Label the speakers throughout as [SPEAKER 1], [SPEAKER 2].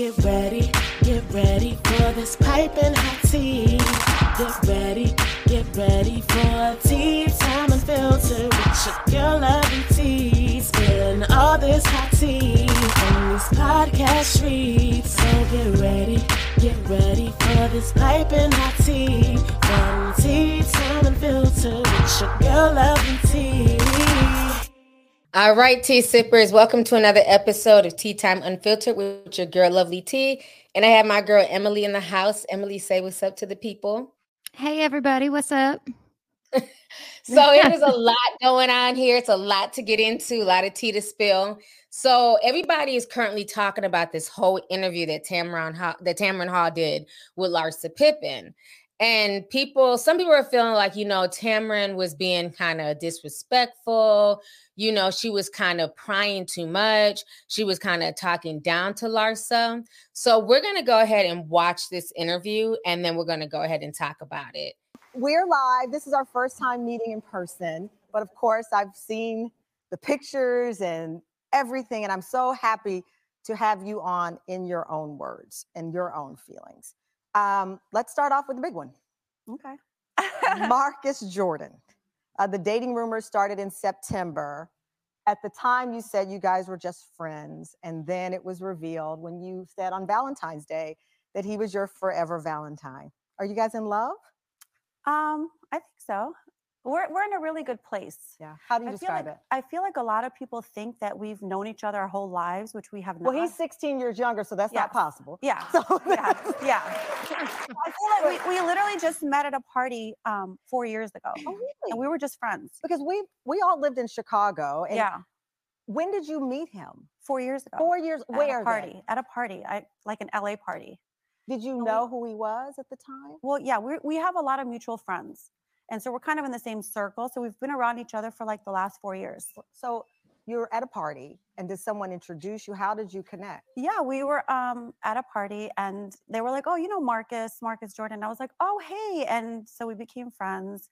[SPEAKER 1] get ready, get ready for this piping hot tea. Get ready, get ready for tea time unfiltered with your girl lovely tea. Spilling all this hot tea on these podcast streets. So get ready, get ready for this piping hot tea. From tea time unfiltered with your girl lovely tea.
[SPEAKER 2] All right, tea sippers, welcome to another episode of Tea Time Unfiltered with your girl, Lovely Tea. And I have my girl Emily in the house. Emily, say what's up to the people.
[SPEAKER 3] Hey, everybody, what's up?
[SPEAKER 2] So it is a lot going on here. It's a lot to get into, a lot of tea to spill. So everybody is currently talking about this whole interview that Tamron Hall, that Tamron Hall did with Larsa Pippen. And people, some people are feeling like, you know, Tamron was being kind of disrespectful. You know, she was kind of prying too much. She was kind of talking down to Larsa. So we're going to go ahead and watch this interview and then we're going to go ahead and talk about it.
[SPEAKER 4] we're live. This is our first time meeting in person, but of course, I've seen the pictures and everything, and I'm so happy to have you on in your own words and your own feelings. Um, let's start off with the big one
[SPEAKER 5] Okay.
[SPEAKER 4] Marcus Jordan. Uh, the dating rumors started in September. At the time, you said you guys were just friends, and then it was revealed when you said on Valentine's Day that he was your forever Valentine. Are you guys in love?
[SPEAKER 5] Um, I think so. We're we're in a really good place.
[SPEAKER 4] Yeah. How do you
[SPEAKER 5] I feel
[SPEAKER 4] describe
[SPEAKER 5] like
[SPEAKER 4] it?
[SPEAKER 5] I feel like a lot of people think that we've known each other our whole lives, which we have not.
[SPEAKER 4] Well, he's 16 years younger, so that's not possible.
[SPEAKER 5] yeah.
[SPEAKER 4] So
[SPEAKER 5] yeah, yeah. I feel like we, we literally just met at a party um four years ago,
[SPEAKER 4] Oh, really?
[SPEAKER 5] and we were just friends.
[SPEAKER 4] Because we we all lived in Chicago. And
[SPEAKER 5] yeah,
[SPEAKER 4] When did you meet him?
[SPEAKER 5] four years ago.
[SPEAKER 4] Four years.
[SPEAKER 5] at
[SPEAKER 4] Where
[SPEAKER 5] a party? At a party, I like an LA party.
[SPEAKER 4] Did you know who he was at the time?
[SPEAKER 5] Well, yeah, we we have a lot of mutual friends, and so we're kind of in the same circle. So we've been around each other for like the last four years.
[SPEAKER 4] So you're at a party, and did someone introduce you? How did you connect?
[SPEAKER 5] Yeah, we were um at a party and they were like, "Oh, you know Marcus, Marcus Jordan." I was like, "Oh, hey." And so we became friends.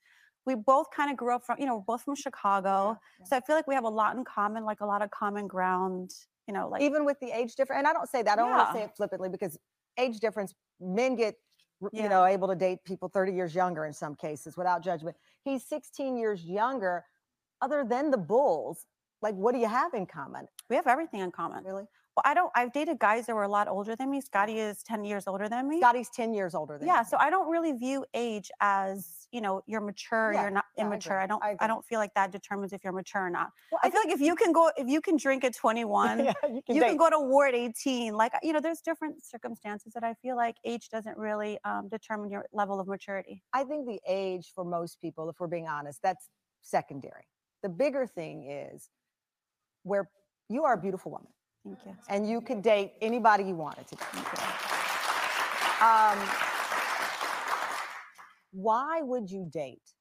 [SPEAKER 5] We both kind of grew up from, you know, we're both from Chicago.
[SPEAKER 4] Yeah.
[SPEAKER 5] So I feel like we have a lot in common, like a lot of common ground, you know, like
[SPEAKER 4] Even with the age difference, and I don't say that. I don't want to say it flippantly because age difference, men get. R- You know, able to date people 30 years younger in some cases without judgment. He's 16 years younger. Other than the Bulls, like what do you have in common?
[SPEAKER 5] we have everything in common.
[SPEAKER 4] Really?
[SPEAKER 5] Well, I don't I've dated guys that were a lot older than me. Scottie is 10 years older than me.
[SPEAKER 4] Scottie's 10 years older than
[SPEAKER 5] yeah, so I don't really view age as, you know, you're mature,
[SPEAKER 4] Yeah,
[SPEAKER 5] you're not
[SPEAKER 4] yeah,
[SPEAKER 5] immature.
[SPEAKER 4] agree,
[SPEAKER 5] I don't
[SPEAKER 4] I
[SPEAKER 5] I, don't feel like that determines if you're mature or not.
[SPEAKER 4] Well,
[SPEAKER 5] I feel like if you can go if you can drink at 21,
[SPEAKER 4] yeah, you can
[SPEAKER 5] you can go to war at 18 like you know there's different circumstances that i feel like age doesn't really um, determine your level of maturity
[SPEAKER 4] I think the age for most people, if we're being honest, that's secondary. The bigger thing is where you are a beautiful woman
[SPEAKER 5] thank you
[SPEAKER 4] and you could date anybody you wanted to date. Um, why would you date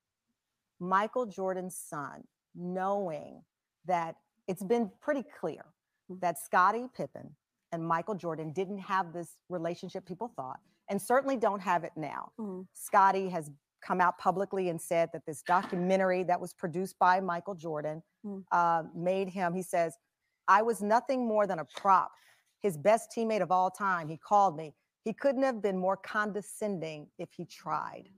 [SPEAKER 4] Michael Jordan's son, knowing that it's been pretty clear
[SPEAKER 5] Mm.
[SPEAKER 4] that Scottie Pippen and Michael Jordan didn't have this relationship people thought, and certainly don't have it now?
[SPEAKER 5] Mhm.
[SPEAKER 4] Scottie has come out publicly and said that this documentary that was produced by Michael Jordan
[SPEAKER 5] Mm.
[SPEAKER 4] uh, made him, he says, I was nothing more than a prop, his best teammate of all time. He called me. He couldn't have been more condescending if he tried.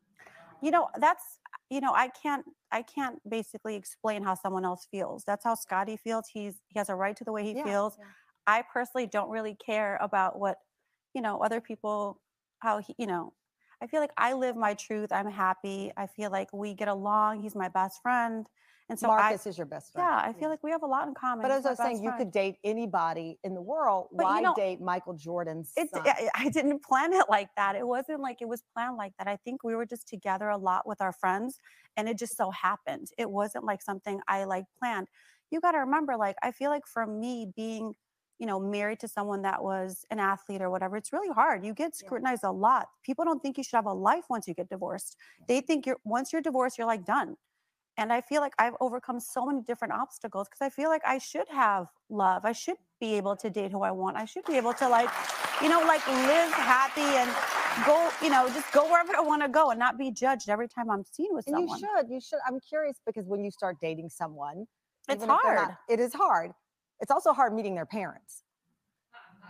[SPEAKER 5] you know that's you know i can't i can't basically explain how someone else feels that's how scottie feels he's he has a right to the way he
[SPEAKER 4] Yeah,
[SPEAKER 5] feels
[SPEAKER 4] yeah.
[SPEAKER 5] i personally don't really care about what you know other people how he you know i feel like i live my truth i'm happy i feel like we get along he's my best friend and so
[SPEAKER 4] Marcus
[SPEAKER 5] I,
[SPEAKER 4] is your best friend.
[SPEAKER 5] yeah i feel like we have a lot in common.
[SPEAKER 4] But as I was saying, you could date anybody in the world.
[SPEAKER 5] But you
[SPEAKER 4] Why
[SPEAKER 5] know,
[SPEAKER 4] date Michael Jordan's son?
[SPEAKER 5] I, didn't plan it like that. It wasn't like it was planned like that. I think we were just together a lot with our friends and it just so happened. It wasn't like something i like planned. You got to remember like i feel like for me being you know married to someone that was an athlete or whatever it's really hard. You get
[SPEAKER 4] Yeah.
[SPEAKER 5] scrutinized a lot. People don't think you should have a life once you get divorced. They think you're once you're divorced you're like done and i feel like i've overcome so many different obstacles because i feel like i should have love i should be able to date who i want i should be able to like you know like live happy and go you know just go wherever i want to go and not be judged every time i'm seen with
[SPEAKER 4] And
[SPEAKER 5] someone
[SPEAKER 4] you should. You should. I'm curious because when you start dating someone,
[SPEAKER 5] It's
[SPEAKER 4] even not-
[SPEAKER 5] hard.
[SPEAKER 4] it is hard. It's also hard meeting their parents.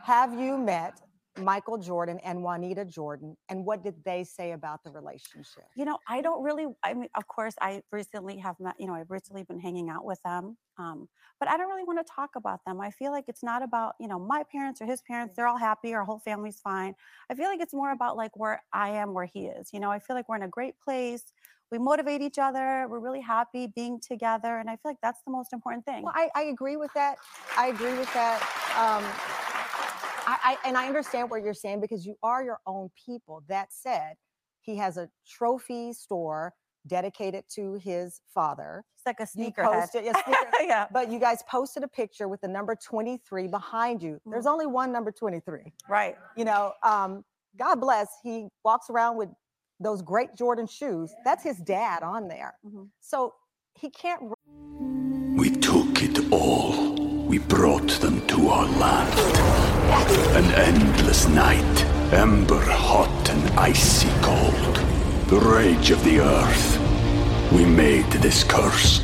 [SPEAKER 4] Have you met Michael Jordan and Juanita Jordan, and what did they say about the relationship?
[SPEAKER 5] You know, I don't really. I mean, of course, I recently have met. You know, I've recently been hanging out with them, um, but I don't really want to talk about them. I feel like it's not about you know my parents or his parents. They're all happy. Our whole family's fine. I feel like it's more about like where I am, where he is. You know, I feel like we're in a great place. We motivate each other. We're really happy being together, and I feel like that's the most important thing.
[SPEAKER 4] Well, I, I agree with that. I agree with that. Um, I, I and I understand what you're saying because you are your own people. That said, he has a trophy store dedicated to his father.
[SPEAKER 5] It's like a sneaker.
[SPEAKER 4] posted a sneaker,
[SPEAKER 5] yeah,
[SPEAKER 4] but you guys posted a picture with the number 23 behind you. There's only one number 23.
[SPEAKER 5] right.
[SPEAKER 4] You know, um, God bless. He walks around with those great Jordan shoes. That's his dad on there.
[SPEAKER 5] Mhm.
[SPEAKER 4] So he can't
[SPEAKER 6] We took it all. We brought them to our land. An endless night, ember hot and icy cold. The rage of the earth. We made this curse.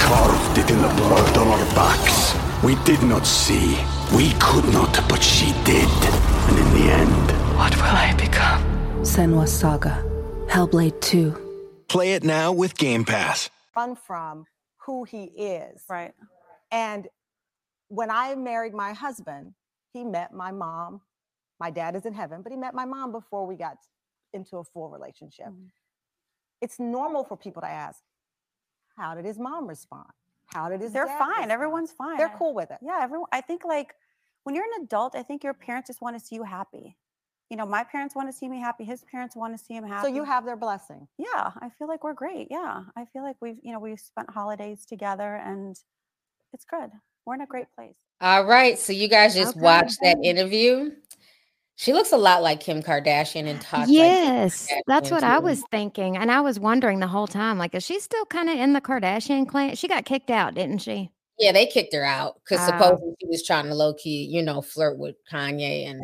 [SPEAKER 6] Carved it in the blood on our backs. We did not see. We could not, but she did. And in the end,
[SPEAKER 7] What will I become? Senua's Saga. Hellblade 2.
[SPEAKER 8] Play it now with Game Pass.
[SPEAKER 4] run from who he is.
[SPEAKER 5] Right.
[SPEAKER 4] And when I married my husband, he met my mom. My dad is in heaven, but he met my mom before we got into a full relationship.
[SPEAKER 5] Mhm.
[SPEAKER 4] It's normal for people to ask, how did his mom respond? How did his
[SPEAKER 5] They're fine.
[SPEAKER 4] respond?"
[SPEAKER 5] Everyone's fine.
[SPEAKER 4] They're cool with it.
[SPEAKER 5] Yeah, everyone. I think like when you're an adult, I think your parents just want to see you happy. You know, my parents want to see me happy. His parents want to see him happy.
[SPEAKER 4] So you have their blessing.
[SPEAKER 5] yeah, I feel like we're great. Yeah, I feel like we've you know we've spent holidays together and it's good. We're in a great place.
[SPEAKER 2] All right. So you guys just
[SPEAKER 3] Okay.
[SPEAKER 2] watched that interview. She looks a lot like Kim Kardashian and talks
[SPEAKER 3] Yes,
[SPEAKER 2] Kardashian
[SPEAKER 3] that's what I was thinking. And I was wondering the whole time, like, is she still kind of in the Kardashian clan? She got kicked out, didn't she?
[SPEAKER 2] Yeah, they kicked her out because
[SPEAKER 3] Oh.
[SPEAKER 2] supposedly she was trying to low key, you know, flirt with Kanye and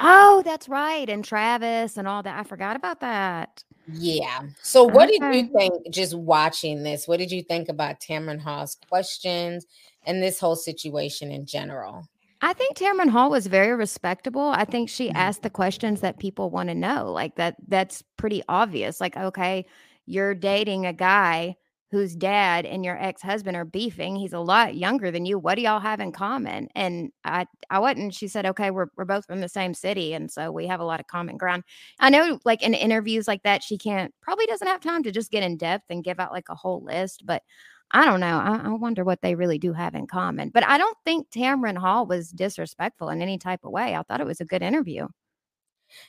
[SPEAKER 3] Oh, that's right. And Travis and all that. I forgot about that.
[SPEAKER 2] yeah. So what did you think just watching this? What did you think about Tamron Hall's questions and this whole situation in general?
[SPEAKER 3] I think Tamron Hall was very respectable. I think she
[SPEAKER 2] Mhm.
[SPEAKER 3] asked the questions that people want to know. Like that that's pretty obvious. Like, okay, you're dating a guy whose dad and your ex-husband are beefing. He's a lot younger than you. What do y'all have in common? And I I wasn't, she said, okay, we're we're both from the same city. And so we have a lot of common ground. I know like in interviews like that, she can't probably doesn't have time to just get in depth and give out like a whole list, but I don't know. I, I wonder what they really do have in common. But I don't think Tamron Hall was disrespectful in any type of way. I thought it was a good interview.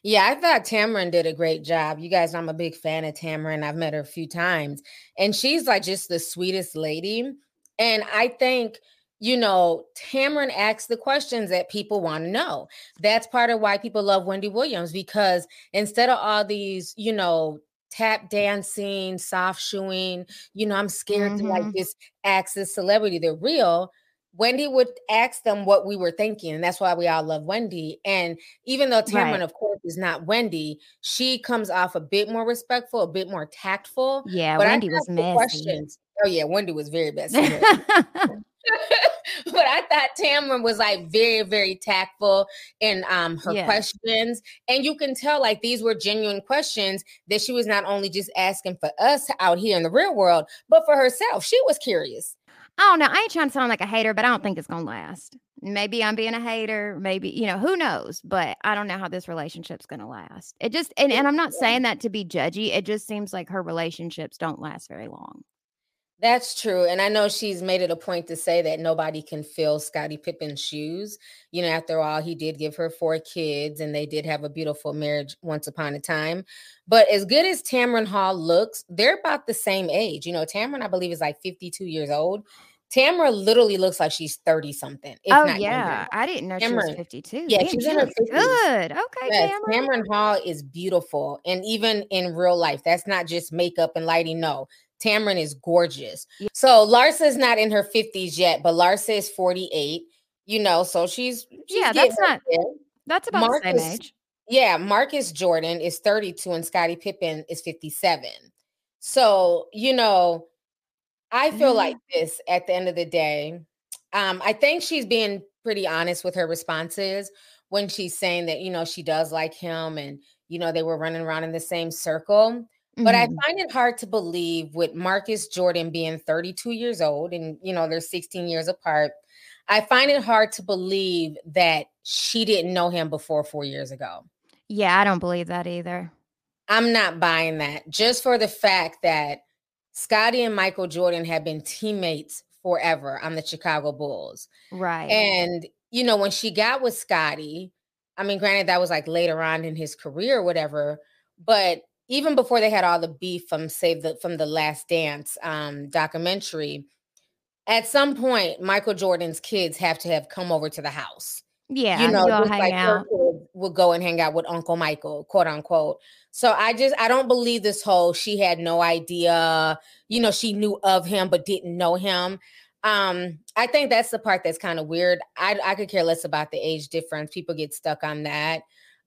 [SPEAKER 2] Yeah, I thought Tamron did a great job. You guys, I'm a big fan of Tamron. I've met her a few times, and she's like just the sweetest lady. And I think, you know, Tamron asks the questions that people want to know. That's part of why people love Wendy Williams because instead of all these, you know, tap dancing, soft shoeing, you know, I'm scared to like
[SPEAKER 3] Mhm.
[SPEAKER 2] just ask this celebrity, they're real. Wendy would ask them what we were thinking, and that's why we all love Wendy. And even though Tamron,
[SPEAKER 3] Right.
[SPEAKER 2] of course, is not Wendy, she comes off a bit more respectful, a bit more tactful.
[SPEAKER 3] Yeah,
[SPEAKER 2] But
[SPEAKER 3] Wendy was messy.
[SPEAKER 2] questions- Oh yeah, Wendy was very messy. but I thought Tamron was like very, very tactful in um her
[SPEAKER 3] Yeah.
[SPEAKER 2] questions. And you can tell like these were genuine questions that she was not only just asking for us out here in the real world, but for herself. She was curious.
[SPEAKER 3] I don't know. I ain't trying to sound like a hater, but I don't think it's gonna last. Maybe I'm being a hater. Maybe you know who knows. But I don't know how this relationship's gonna last. It just and, and I'm not saying that to be judgy. It just seems like her relationships don't last very long.
[SPEAKER 2] That's true. And I know she's made it a point to say that nobody can fill Scottie Pippen's shoes. You know, after all, he did give her four kids and they did have a beautiful marriage once upon a time. But as good as Tamron Hall looks, they're about the same age. You know, Tamron, I believe, is like 52 years old. Tamron literally looks like she's 30 something.
[SPEAKER 3] Oh
[SPEAKER 2] not
[SPEAKER 3] yeah,
[SPEAKER 2] younger.
[SPEAKER 3] I didn't know she was 52.
[SPEAKER 2] Yeah,
[SPEAKER 3] Damn,
[SPEAKER 2] she's
[SPEAKER 3] she
[SPEAKER 2] in her
[SPEAKER 3] looks
[SPEAKER 2] 50s.
[SPEAKER 3] good. Okay,
[SPEAKER 2] Yes. Tamron Hall is beautiful. And even in real life, that's not just makeup and lighting. No, Tamron is gorgeous.
[SPEAKER 3] Yeah.
[SPEAKER 2] So Larsa's not in her 50s yet, but Larsa is 48. You know, so she's, she's
[SPEAKER 3] Yeah, that's not-
[SPEAKER 2] there.
[SPEAKER 3] That's about the same age.
[SPEAKER 2] Yeah, Marcus Jordan is 32 and Scottie Pippen is 57. So, you know, I feel
[SPEAKER 3] Yeah.
[SPEAKER 2] like this at the end of the day. Um, I think she's being pretty honest with her responses. when she's saying that, you know, she does like him and, you know, they were running around in the same circle. But I
[SPEAKER 3] Mhm.
[SPEAKER 2] find it hard to believe with Marcus Jordan being 32 years old and, you know, they're 16 years apart. I find it hard to believe that she didn't know him before four years ago.
[SPEAKER 3] Yeah, I don't believe that either.
[SPEAKER 2] I'm not buying that just for the fact that Scottie and Michael Jordan have been teammates forever on the Chicago Bulls.
[SPEAKER 3] Right.
[SPEAKER 2] And, you know, when she got with Scottie, I mean, granted, that was like later on in his career whatever, but even before they had all the beef from Save the from the Last Dance um documentary, at some point, Michael Jordan's kids have to have come over to the house
[SPEAKER 3] yeah,
[SPEAKER 2] you know,
[SPEAKER 3] all
[SPEAKER 2] just
[SPEAKER 3] hang
[SPEAKER 2] like
[SPEAKER 3] out.
[SPEAKER 2] go and hang out with Uncle Michael, quote unquote. So I just I don't believe this whole she had no idea, you know, she knew of him but didn't know him. Um, I think that's the part that's kind of weird. I I could care less about the age difference. People get stuck on that.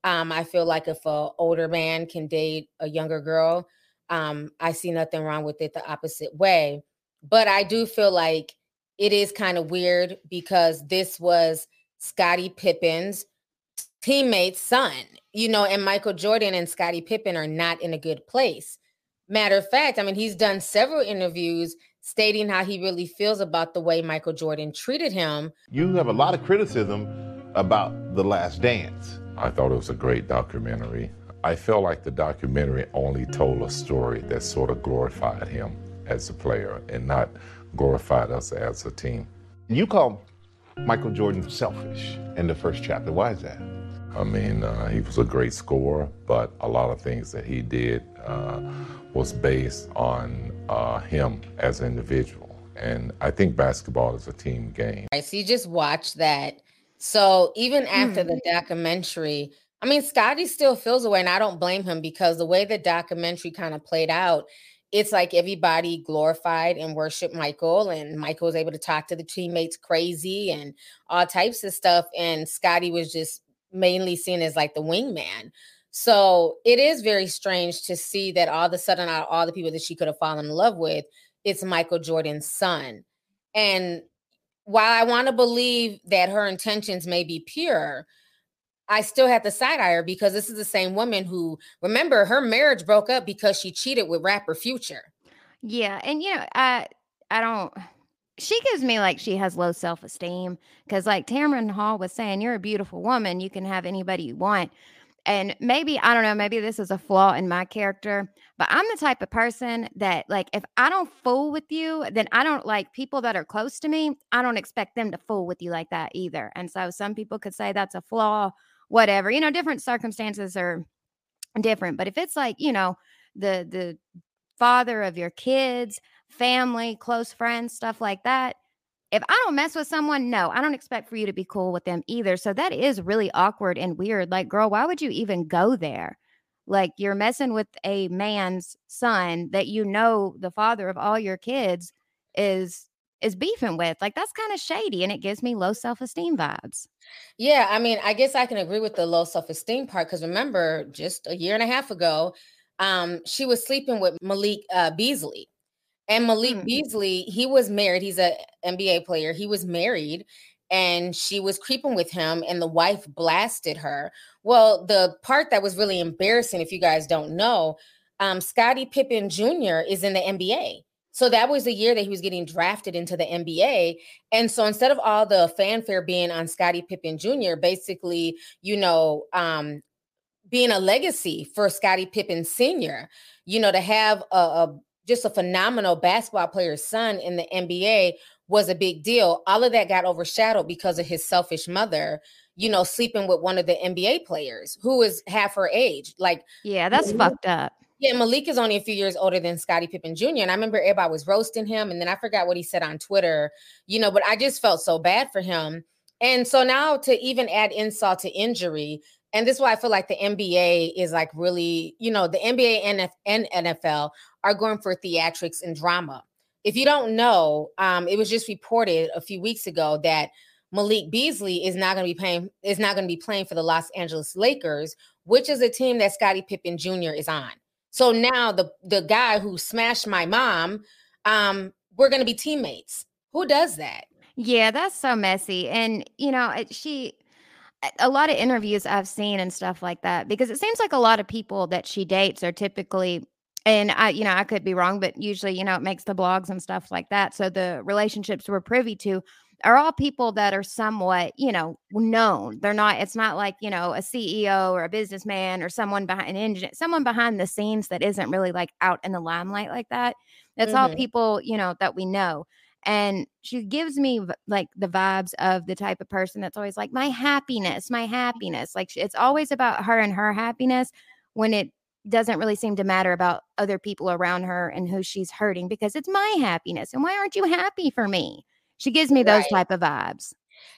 [SPEAKER 2] Um, I feel like if a older man can date a younger girl, um, I see nothing wrong with it the opposite way. But I do feel like it is kind of weird because this was Scottie Pippen's teammate's son, you know, and Michael Jordan and Scottie Pippen are not in a good place. Matter of fact, I mean, he's done several interviews stating how he really feels about the way Michael Jordan treated him.
[SPEAKER 9] You have a lot of criticism about The Last Dance.
[SPEAKER 10] I thought it was a great documentary. I felt like the documentary only told a story that sort of glorified him as a player and not glorified us as a team.
[SPEAKER 9] You call Michael Jordan selfish in the first chapter. Why is that?
[SPEAKER 10] I mean, uh, he was a great scorer, but a lot of things that he did uh, was based on uh, him as an individual. And I think basketball is a team game.
[SPEAKER 2] Right. So you just watch that. So even after the hmm. documentary, I mean, Scottie still feels away, and I don't blame him because the way the documentary kind of played out, it's like everybody glorified and worshiped Michael, and Michael was able to talk to the teammates crazy and all types of stuff. And Scottie was just mainly seen as like the wingman. So it is very strange to see that all of a sudden, out of all the people that she could have fallen in love with, it's Michael Jordan's son. And while I want to believe that her intentions may be pure, I still have to side eye her because this is the same woman who, remember, her marriage broke up because she cheated with rapper Future.
[SPEAKER 3] Yeah, and you know, I I don't she gives me like she has low self-esteem because like Tamron Hall was saying, you're a beautiful woman, you can have anybody you want. And maybe I don't know, maybe this is a flaw in my character, but I'm the type of person that like if I don't fool with you, then I don't like people that are close to me, I don't expect them to fool with you like that either. And so some people could say that's a flaw, whatever. You know, different circumstances are different, but if it's like, you know, the the father of your kids, family, close friends, stuff like that. If I don't mess with someone, no, I don't expect for you to be cool with them either. So that is really awkward and weird. Like, girl, why would you even go there? Like, you're messing with a man's son that you know the father of all your kids is is beefing with. Like, that's kind of shady and it gives me low self-esteem vibes.
[SPEAKER 2] Yeah, I mean, I guess I can agree with the low self-esteem part because remember, just a year and a half ago, um, she was sleeping with Malik uh, Beasley. And Malik
[SPEAKER 3] Hmm.
[SPEAKER 2] Beasley, he was married. He's a NBA player. He was married and she was creeping with him and the wife blasted her. Well, the part that was really embarrassing if you guys don't know, um Scottie Pippen Jr. is in the NBA. So that was the year that he was getting drafted into the NBA. And so instead of all the fanfare being on Scottie Pippen Jr., basically, you know, um being a legacy for Scottie Pippen Sr., you know, to have a, a just a phenomenal basketball player's son in the NBA was a big deal. All of that got overshadowed because of his selfish mother, you know, sleeping with one of the NBA players who is half her age. Like,
[SPEAKER 3] Yeah, that's fucked up.
[SPEAKER 2] yeah, Malik is only a few years older than Scottie Pippen Jr. And I remember everybody was roasting him. And then I forgot what he said on Twitter, you know, but I just felt so bad for him. And so now to even add insult to injury, and this is why I feel like the NBA is like really, you know, the NBA and, NFL are going for theatrics and drama. If you don't know, um, it was just reported a few weeks ago that Malik Beasley is not going to be playing is not going to be playing for the Los Angeles Lakers, which is a team that Scottie Pippen Jr. is on. So now the the guy who smashed my mom, um, we're going to be teammates. Who does that?
[SPEAKER 3] Yeah, that's so messy. And you know, she a lot of interviews I've seen and stuff like that because it seems like a lot of people that she dates are typically and I you know I could be wrong but usually you know it makes the blogs and stuff like that so the relationships we're privy to are all people that are somewhat you know known. They're not it's not like you know a CEO or a businessman or someone behind an engine someone behind the scenes that isn't really like out in the limelight like that. It's all
[SPEAKER 2] Mhm.
[SPEAKER 3] people you know that we know and she gives me like the vibes of the type of person that's always like my happiness my happiness like it's always about her and her happiness when it doesn't really seem to matter about other people around her and who she's hurting because it's my happiness and why aren't you happy for me she gives me those
[SPEAKER 2] Right.
[SPEAKER 3] type of vibes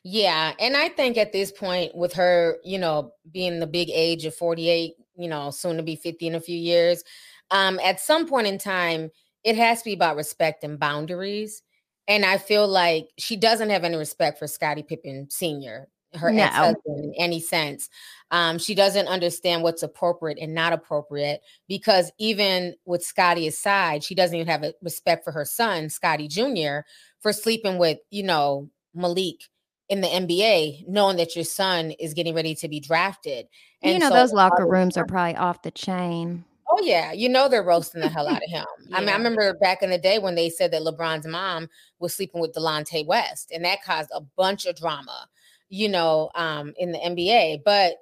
[SPEAKER 2] Yeah, and I think at this point, with her, you know, being the big age of 48, you know, soon to be 50 in a few years, um, at some point in time, it has to be about respect and boundaries. And I feel like she doesn't have any respect for Scottie Pippen Sr., her
[SPEAKER 3] No.
[SPEAKER 2] ex-husband, in any sense. Um, she doesn't understand what's appropriate and not appropriate because even with Scottie aside, she doesn't even have a respect for her son, Scottie Jr., for sleeping with, you know, Malik in the NBA, knowing that your son is getting ready to be drafted.
[SPEAKER 3] you know
[SPEAKER 2] so
[SPEAKER 3] those locker rooms are probably off the chain
[SPEAKER 2] Oh yeah, you know they're roasting the hell out of him. I mean, I remember back in the day when they said that LeBron's mom was sleeping with Delonte West, and that caused a bunch of drama, you know, um, in the NBA. But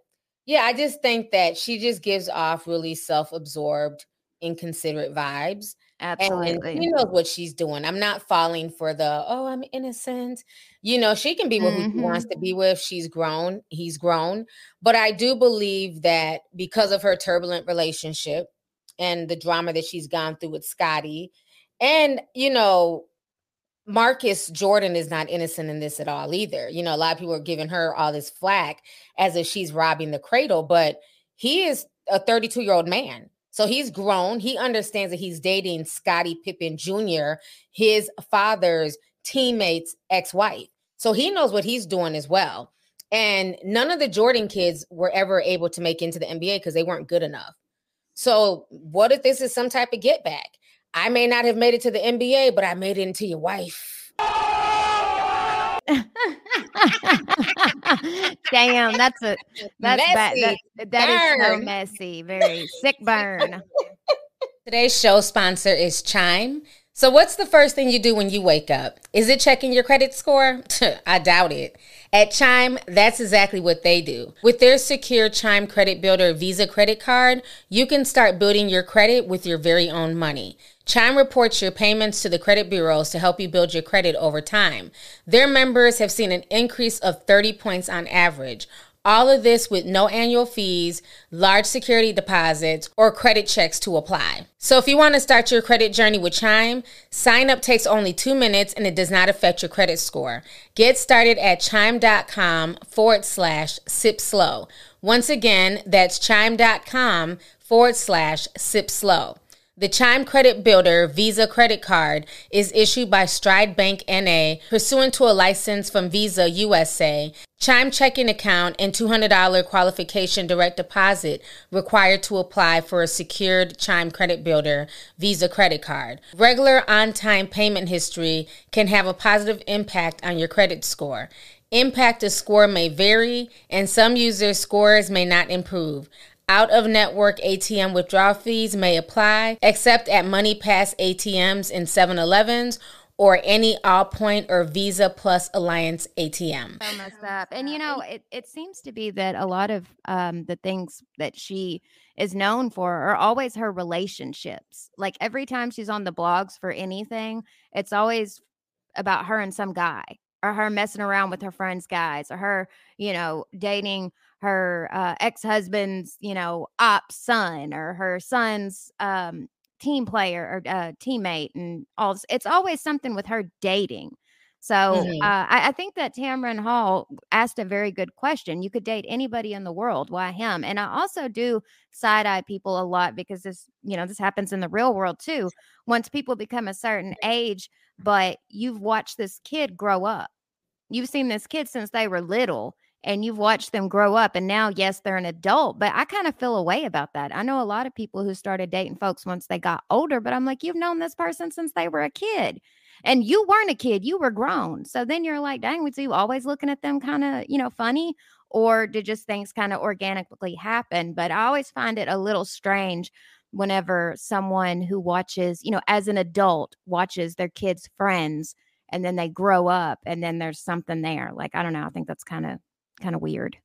[SPEAKER 2] yeah, I just think that she just gives off really self-absorbed, inconsiderate vibes. And
[SPEAKER 3] absolutely
[SPEAKER 2] she knows what she's doing. I'm not falling for the, oh, I'm innocent. You know, she can be with who she wants
[SPEAKER 3] Mm-hmm.
[SPEAKER 2] to be with. She's grown, he's grown. But I do believe that because of her turbulent relationship and the drama that she's gone through with Scottie, and, you know, Marcus Jordan is not innocent in this at all either. You know, a lot of people are giving her all this flack as if she's robbing the cradle, but he is a 32 year old man. So he's grown. He understands that he's dating Scottie Pippen Jr., his father's teammate's ex wife. So he knows what he's doing as well. And none of the Jordan kids were ever able to make into the NBA because they weren't good enough. So what if this is some type of get back? I may not have made it to the NBA, but I made it into your wife.
[SPEAKER 3] Damn, that's a that's bad.
[SPEAKER 2] Messy.
[SPEAKER 3] That, that is so messy. Very sick burn.
[SPEAKER 2] Today's show sponsor is Chime. So, what's the first thing you do when you wake up? Is it checking your credit score? I doubt it. At Chime, that's exactly what they do. With their secure Chime Credit Builder Visa credit card, you can start building your credit with your very own money. Chime reports your payments to the credit bureaus to help you build your credit over time. Their members have seen an increase of 30 points on average. All of this with no annual fees, large security deposits, or credit checks to apply. So if you want to start your credit journey with Chime, sign up takes only two minutes and it does not affect your credit score. Get started at chime.com forward slash sip slow. Once again, that's chime.com forward slash sip slow. The Chime Credit Builder Visa credit card is issued by Stride Bank NA pursuant to a license from Visa USA. Chime checking account and $200 qualification direct deposit required to apply for a secured Chime Credit Builder Visa credit card. Regular on time payment history can have a positive impact on your credit score. Impact of score may vary, and some users' scores may not improve. Out of network ATM withdrawal fees may apply, except at MoneyPass ATMs in 7 Elevens or any Allpoint or Visa Plus Alliance ATM.
[SPEAKER 3] so messed up. And you know, it, it seems to be that a lot of um, the things that she is known for are always her relationships. Like every time she's on the blogs for anything, it's always about her and some guy or her messing around with her friends' guys or her, you know, dating her uh, ex-husband's, you know, op son or her son's um, team player or uh, teammate and all. It's always something with her dating. So
[SPEAKER 2] Mhm.
[SPEAKER 3] uh, I, I think that Tamron Hall asked a very good question. You could date anybody in the world. Why him? And I also do side eye people a lot because this, you know, this happens in the real world too. Once people become a certain age, but you've watched this kid grow up. You've seen this kid since they were little and you've watched them grow up and now yes they're an adult but i kind of feel a way about that i know a lot of people who started dating folks once they got older but i'm like you've known this person since they were a kid and you weren't a kid you were grown so then you're like dang was you always looking at them kind of you know funny or did just things kind of organically happen? But I always find it a little strange whenever someone who watches, you know, as an adult watches their kids' friends and then they grow up and then there's something there. Like, I don't know. I think that's kind of kind of weird.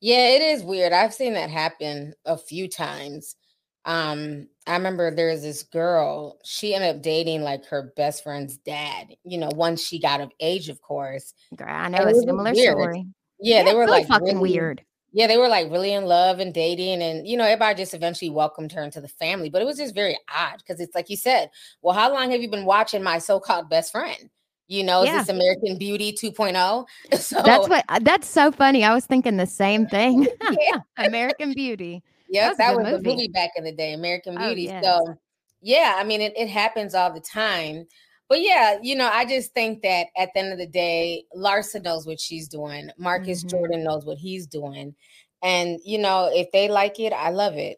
[SPEAKER 2] Yeah, it is weird. I've seen that happen a few times. Um, I remember there's this girl, she ended up dating like her best friend's dad, you know, once she got of age, of course.
[SPEAKER 3] Girl, I know a similar weird. story.
[SPEAKER 2] Yeah, yeah, they were like
[SPEAKER 3] fucking really, weird.
[SPEAKER 2] Yeah, they were like really in love and dating, and you know, everybody just eventually welcomed her into the family. But it was just very odd because it's like you said, well, how long have you been watching my so-called best friend? You know, yeah. is this American Beauty 2.0?
[SPEAKER 3] So that's what uh, that's so funny. I was thinking the same thing. yeah. American Beauty.
[SPEAKER 2] Yeah, that was, movie. the movie back in the day, American oh, Beauty. Oh, yes. So yeah, I mean it, it happens all the time. But yeah, you know, I just think that at the end of the day, Larsa knows what she's doing. Marcus mm-hmm. Jordan knows what he's doing. And you know, if they like it, I love it.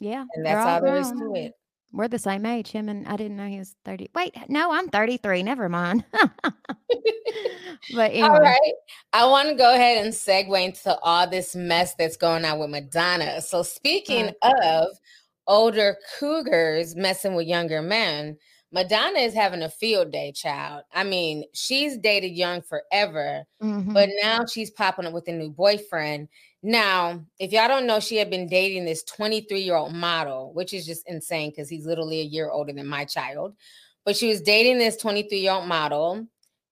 [SPEAKER 3] Yeah.
[SPEAKER 2] And that's all there is to it.
[SPEAKER 3] We're the same age. Him and I didn't know he was 30. Wait, no, I'm 33. Never mind. but anyway.
[SPEAKER 2] All right. I want to go ahead and segue into all this mess that's going on with Madonna. So, speaking of older cougars messing with younger men, Madonna is having a field day, child. I mean, she's dated young forever, mm-hmm. but now she's popping up with a new boyfriend. Now, if y'all don't know, she had been dating this 23 year old model, which is just insane because he's literally a year older than my child. But she was dating this 23 year old model,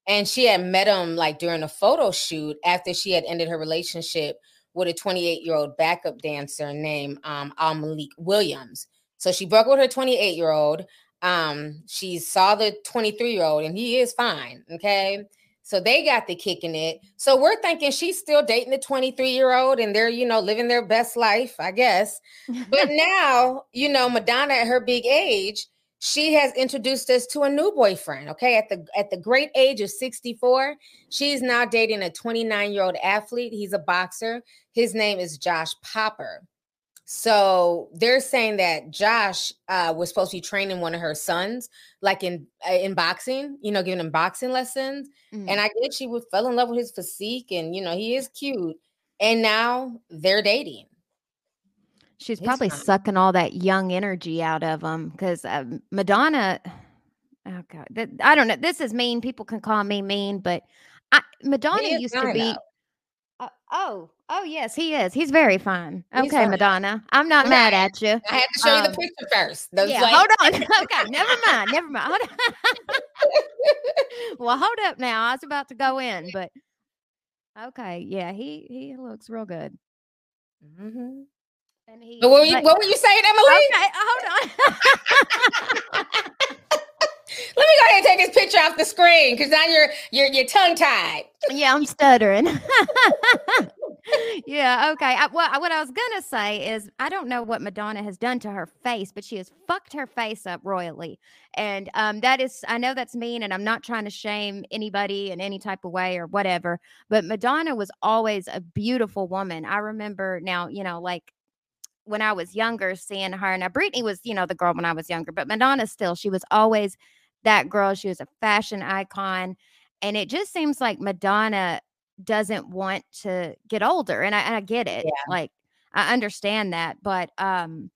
[SPEAKER 2] and she had met him like during a photo shoot after she had ended her relationship with a 28 year old backup dancer named um, Ahlamalik Williams. So she broke with her 28 year old. Um, she saw the 23 year old, and he is fine. Okay. So they got the kicking it. So we're thinking she's still dating the 23 year old and they're, you know, living their best life, I guess. But now, you know, Madonna at her big age, she has introduced us to a new boyfriend. Okay. At the at the great age of 64, she's now dating a 29 year old athlete. He's a boxer. His name is Josh Popper. So they're saying that Josh uh, was supposed to be training one of her sons, like in uh, in boxing, you know, giving him boxing lessons. Mm-hmm. And I guess she would fell in love with his physique, and you know, he is cute. And now they're dating.
[SPEAKER 3] She's probably sucking all that young energy out of him because uh, Madonna. Oh God, I don't know. This is mean. People can call me mean, but I, Madonna used to be. Uh, oh, Oh yes, he is. He's very fine. Okay, fine. Madonna. I'm not okay. mad at you.
[SPEAKER 2] I had to show um, you the um, picture first.
[SPEAKER 3] Those yeah, like- hold on. okay, never mind. Never mind. well, hold up now. I was about to go in, but okay, yeah, he he looks real good.
[SPEAKER 2] Mm-hmm. And he, what, were you, but, what were you saying, Emily?
[SPEAKER 3] Okay, hold on.
[SPEAKER 2] Let me go ahead and take this picture off the screen because now you're you're you're tongue tied.
[SPEAKER 3] Yeah, I'm stuttering. yeah. Okay. I, well, what I was gonna say is I don't know what Madonna has done to her face, but she has fucked her face up royally, and um, that is I know that's mean, and I'm not trying to shame anybody in any type of way or whatever. But Madonna was always a beautiful woman. I remember now, you know, like when I was younger, seeing her. Now Britney was, you know, the girl when I was younger, but Madonna still, she was always that girl. She was a fashion icon. And it just seems like Madonna doesn't want to get older. And I, and I get it. Yeah. Like I understand that. But um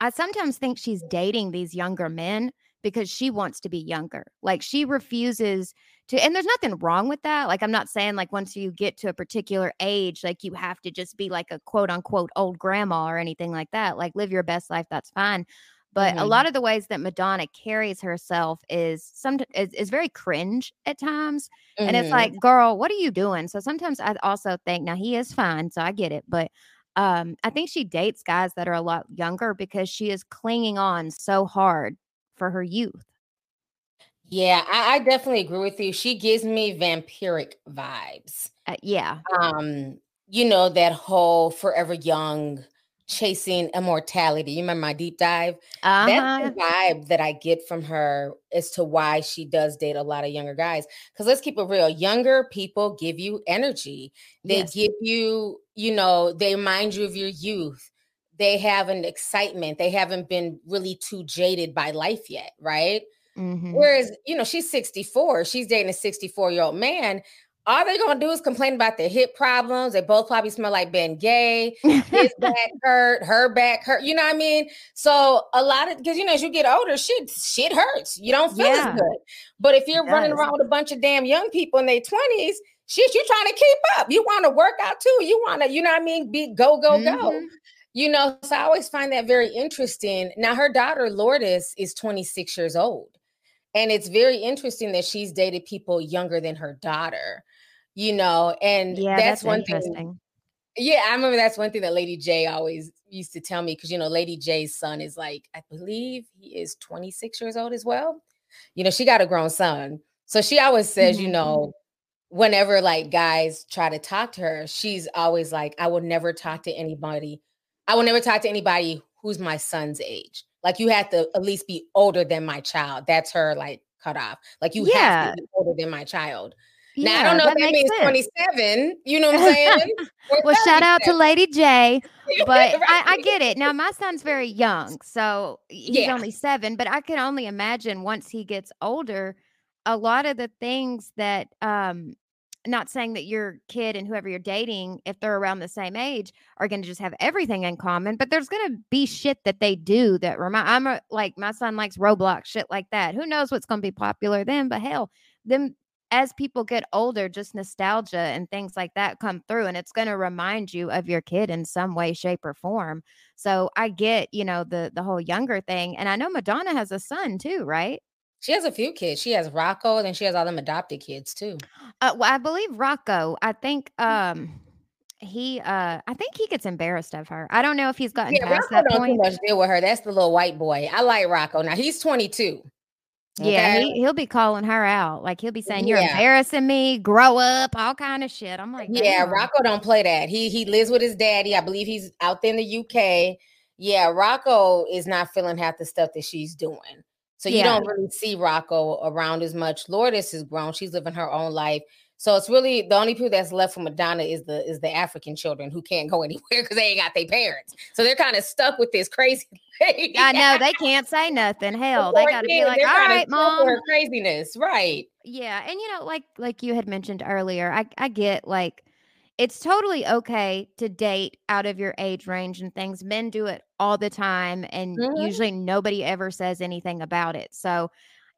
[SPEAKER 3] I sometimes think she's dating these younger men because she wants to be younger. Like she refuses to, and there's nothing wrong with that. Like I'm not saying like once you get to a particular age, like you have to just be like a quote unquote old grandma or anything like that. Like live your best life, that's fine. But mm-hmm. a lot of the ways that Madonna carries herself is some is, is very cringe at times. Mm-hmm. And it's mm-hmm. like, girl, what are you doing? So sometimes I also think now he is fine, so I get it. But um, I think she dates guys that are a lot younger because she is clinging on so hard for her youth.
[SPEAKER 2] Yeah, I, I definitely agree with you. She gives me vampiric vibes.
[SPEAKER 3] Uh, yeah.
[SPEAKER 2] Um, you know, that whole forever young chasing immortality. You remember my deep dive? Uh-huh. That's the vibe that I get from her as to why she does date a lot of younger guys. Because let's keep it real younger people give you energy, they yes. give you, you know, they remind you of your youth. They have an excitement. They haven't been really too jaded by life yet, right? Mm-hmm. Whereas, you know, she's 64, she's dating a 64 year old man all they're gonna do is complain about their hip problems. They both probably smell like Ben Gay. His back hurt, her back hurt. You know what I mean? So a lot of because you know as you get older, shit shit hurts. You don't feel
[SPEAKER 3] Yeah.
[SPEAKER 2] as good. But if you're
[SPEAKER 3] It
[SPEAKER 2] running
[SPEAKER 3] does.
[SPEAKER 2] around with a bunch of damn young people in their twenties, shit, you're trying to keep up. You want to work out too. You want to, you know what I mean? Be go go go.
[SPEAKER 3] Mhm.
[SPEAKER 2] You know, so I always find that very interesting. Now her daughter Lourdes is 26 years old. And it's very interesting that she's dated people younger than her daughter, you know, and
[SPEAKER 3] Yeah,
[SPEAKER 2] that's,
[SPEAKER 3] that's,
[SPEAKER 2] one thing. Yeah, I remember that's one thing that Lady J always used to tell me because you know, Lady J's son is like, I believe he is 26 years old as well. You know, she got a grown son. So she always says, you
[SPEAKER 3] Mhm.
[SPEAKER 2] know, whenever like guys try to talk to her, she's always like, I will never talk to anybody. I will never talk to anybody who's my son's age. Like you have to at least be older than my child. That's her like cutoff. Like you
[SPEAKER 3] Yeah.
[SPEAKER 2] have to be older than my child. Now I don't know if
[SPEAKER 3] that
[SPEAKER 2] that means
[SPEAKER 3] sense.
[SPEAKER 2] 27. You know what I'm saying?
[SPEAKER 3] Well, shout out to Lady J. But I, I get it. Now, my son's very young, so he's
[SPEAKER 2] Yeah.
[SPEAKER 3] only seven, but I can only imagine once he gets older, a lot of the things that, um, not saying that your kid and whoever you're dating, if they're around the same age, are going to just have everything in common, but there's going to be shit that they do that remind. I'm a, like, my son likes Roblox, shit like that. Who knows what's going to be popular then? But hell, them as people get older, just nostalgia and things like that come through, and it's going to remind you of your kid in some way, shape, or form. So I get, you know, the the whole younger thing, and I know Madonna has a son too, right?
[SPEAKER 2] She has a few kids. She has Rocco, and she has all them adopted kids too.
[SPEAKER 3] Uh, well, I believe Rocco. I think um he uh I think he gets embarrassed of her. I don't know if he's gotten
[SPEAKER 2] Yeah,
[SPEAKER 3] past
[SPEAKER 2] Rocco
[SPEAKER 3] that
[SPEAKER 2] don't too much deal with her. That's the little white boy. I like Rocco. Now he's 22.
[SPEAKER 3] Yeah,
[SPEAKER 2] okay?
[SPEAKER 3] he, he'll be calling her out. Like he'll be saying, You're
[SPEAKER 2] Yeah.
[SPEAKER 3] embarrassing me, grow up, all kind of shit. I'm like,
[SPEAKER 2] Yeah, Rocco don't play that. He he lives with his daddy. I believe he's out there in the UK. Yeah, Rocco is not feeling half the stuff that she's doing. So you don't really see Rocco around as much. Lourdes is grown. She's living her own life. So it's really the only people that's left for Madonna is the is the African children who can't go anywhere because they ain't got their parents. So they're kind of stuck with this crazy lady.
[SPEAKER 3] I know they can't say nothing. Hell, they got to be like, all right, mom.
[SPEAKER 2] Her craziness, right?
[SPEAKER 3] Yeah, and you know, like like you had mentioned earlier, I I get like it's totally okay to date out of your age range and things. Men do it all the time, and
[SPEAKER 2] Mhm.
[SPEAKER 3] usually nobody ever says anything about it. So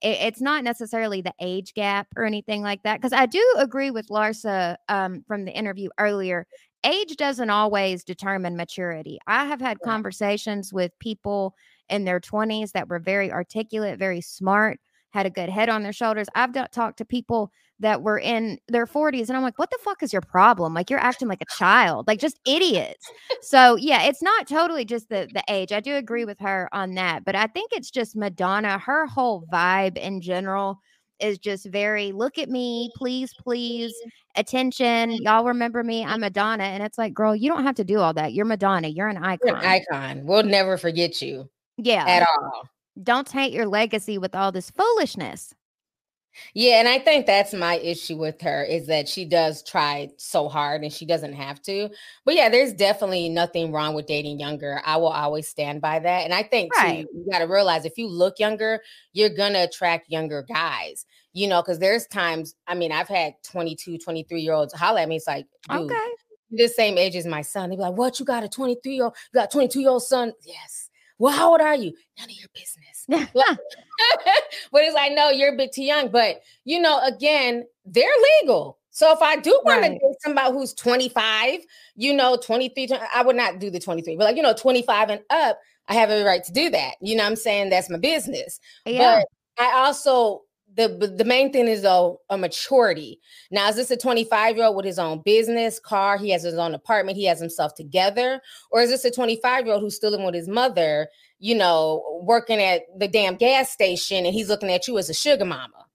[SPEAKER 3] it, it's not necessarily the age gap or anything like that. Because I do agree with Larsa um, from the interview earlier. Age doesn't always determine maturity. I have had
[SPEAKER 2] Yeah.
[SPEAKER 3] conversations with people in their 20s that were very articulate, very smart, had a good head on their shoulders. I've talked to people that were in their 40s and I'm like, what the fuck is your problem? Like you're acting like a child, like just idiots. so yeah, it's not totally just the the age. I do agree with her on that, but I think it's just Madonna, her whole vibe in general is just very look at me, please, please, attention. Y'all remember me. I'm Madonna. And it's like, girl, you don't have to do all that. You're Madonna. You're an icon.
[SPEAKER 2] You're an icon. We'll never forget you
[SPEAKER 3] yeah.
[SPEAKER 2] at all.
[SPEAKER 3] Don't taint your legacy with all this foolishness.
[SPEAKER 2] Yeah, and I think that's my issue with her is that she does try so hard and she doesn't have to. But yeah, there's definitely nothing wrong with dating younger. I will always stand by that. And I think
[SPEAKER 3] Right.
[SPEAKER 2] too, you got to realize if you look younger, you're going to attract younger guys. You know, because there's times, I mean, I've had 22, 23 year olds holler at me. It's like, dude,
[SPEAKER 3] Okay.
[SPEAKER 2] the same age as my son. They be like, what? You got a 23 year old, you got a 22 year old son? Yes. Well, how old are you? None of your business. Like- but it's like, no, you're a bit too young. But you know, again, they're legal. So if I do want to date somebody who's 25, you know, 23, twen- I would not do the 23, but like, you know, 25 and up, I have a right to do that. You know what I'm saying? That's my business.
[SPEAKER 3] yeah.
[SPEAKER 2] But I also the the main thing is though a maturity. Now, is this a 25 year old with his own business, car? He has his own apartment. He has himself together, or is this a 25 year old who's still living with his mother? You know, working at the damn gas station, and he's looking at you as a sugar mama.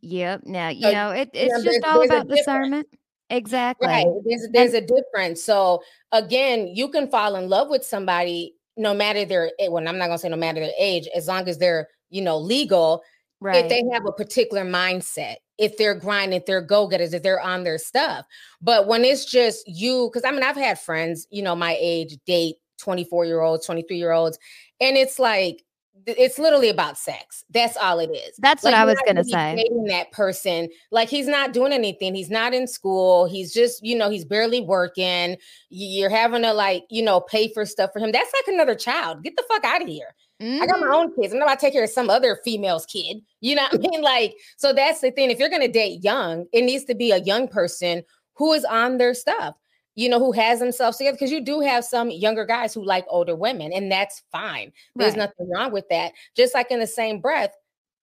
[SPEAKER 3] Yep. Now, you
[SPEAKER 2] So,
[SPEAKER 3] know, it,
[SPEAKER 2] you
[SPEAKER 3] it's
[SPEAKER 2] know,
[SPEAKER 3] just all about discernment. Exactly.
[SPEAKER 2] Right. There's there's a difference. So again, you can fall in love with somebody no matter their a- well, I'm not gonna say no matter their age, as long as they're you know legal.
[SPEAKER 3] Right.
[SPEAKER 2] If they have a particular mindset, if they're grinding, if they're go-getters, if they're on their stuff. But when it's just you, because I mean, I've had friends, you know, my age date 24 year olds, 23 year olds, and it's like it's literally about sex. That's all it is.
[SPEAKER 3] That's like, what I was gonna
[SPEAKER 2] really
[SPEAKER 3] say.
[SPEAKER 2] Dating that person, like he's not doing anything. He's not in school. He's just, you know, he's barely working. You're having to like, you know, pay for stuff for him. That's like another child. Get the fuck out of here. Mm-hmm. I got my mm-hmm. own kids. I'm not about to take care of some other female's kid. You know what I mean? Like, so that's the thing. If you're gonna date young, it needs to be a young person who is on their stuff you know, who has themselves together. Because you do have some younger guys who like older women, and that's fine. There's right. nothing wrong with that. Just like in the same breath,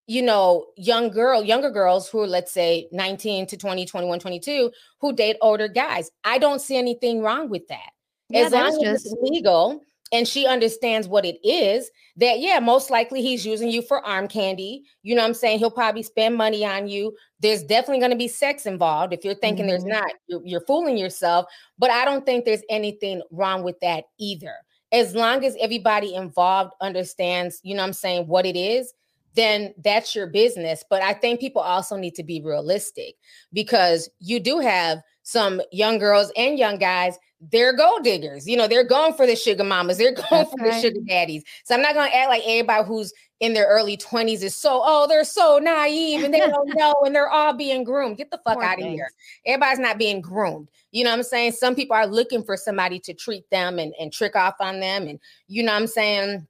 [SPEAKER 2] you know, young girl, younger girls who are, let's say, 19 to 20, 21, 22, who date older guys. I don't see anything wrong with that. Yeah, as long as just... it's legal and she understands what it is that yeah most likely he's using you for arm candy. You know what i'm saying? He'll probably spend money on you. There's definitely going to be sex involved if you're thinking mm-hmm. there's not. You're, you're fooling yourself but i don't think there's anything wrong with that either. As long as everybody involved understands you know what i'm saying what it is then that's your business. But i think people also need to be realistic because you do have some young girls and young guys they're gold diggers. You know, they're going for the sugar mamas. They're going That's for right. the sugar daddies. So I'm not going to act like everybody who's in their early 20s is so, oh, they're so naive and they don't know and they're all being groomed. Get the fuck Poor out things. of here. Everybody's not being groomed. You know what I'm saying? Some people are looking for somebody to treat them and, and trick off on them. And you know what I'm saying?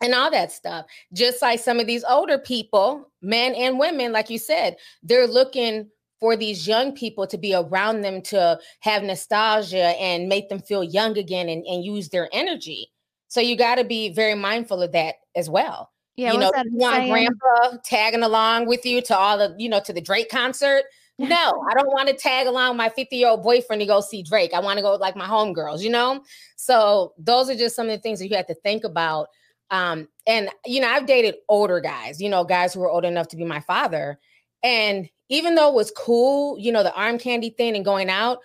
[SPEAKER 2] And all that stuff. Just like some of these older people, men and women, like you said, they're looking for these young people to be around them to have nostalgia and make them feel young again and, and use their energy. So you got to be very mindful of that as well. Yeah, you know, you want grandpa tagging along with you to all the, you know, to the Drake concert. No, I don't want to tag along my 50 year old boyfriend to go see Drake. I want to go like my homegirls, you know? So those are just some of the things that you have to think about. Um, and you know, I've dated older guys, you know, guys who were old enough to be my father. And even though it was cool, you know, the arm candy thing and going out,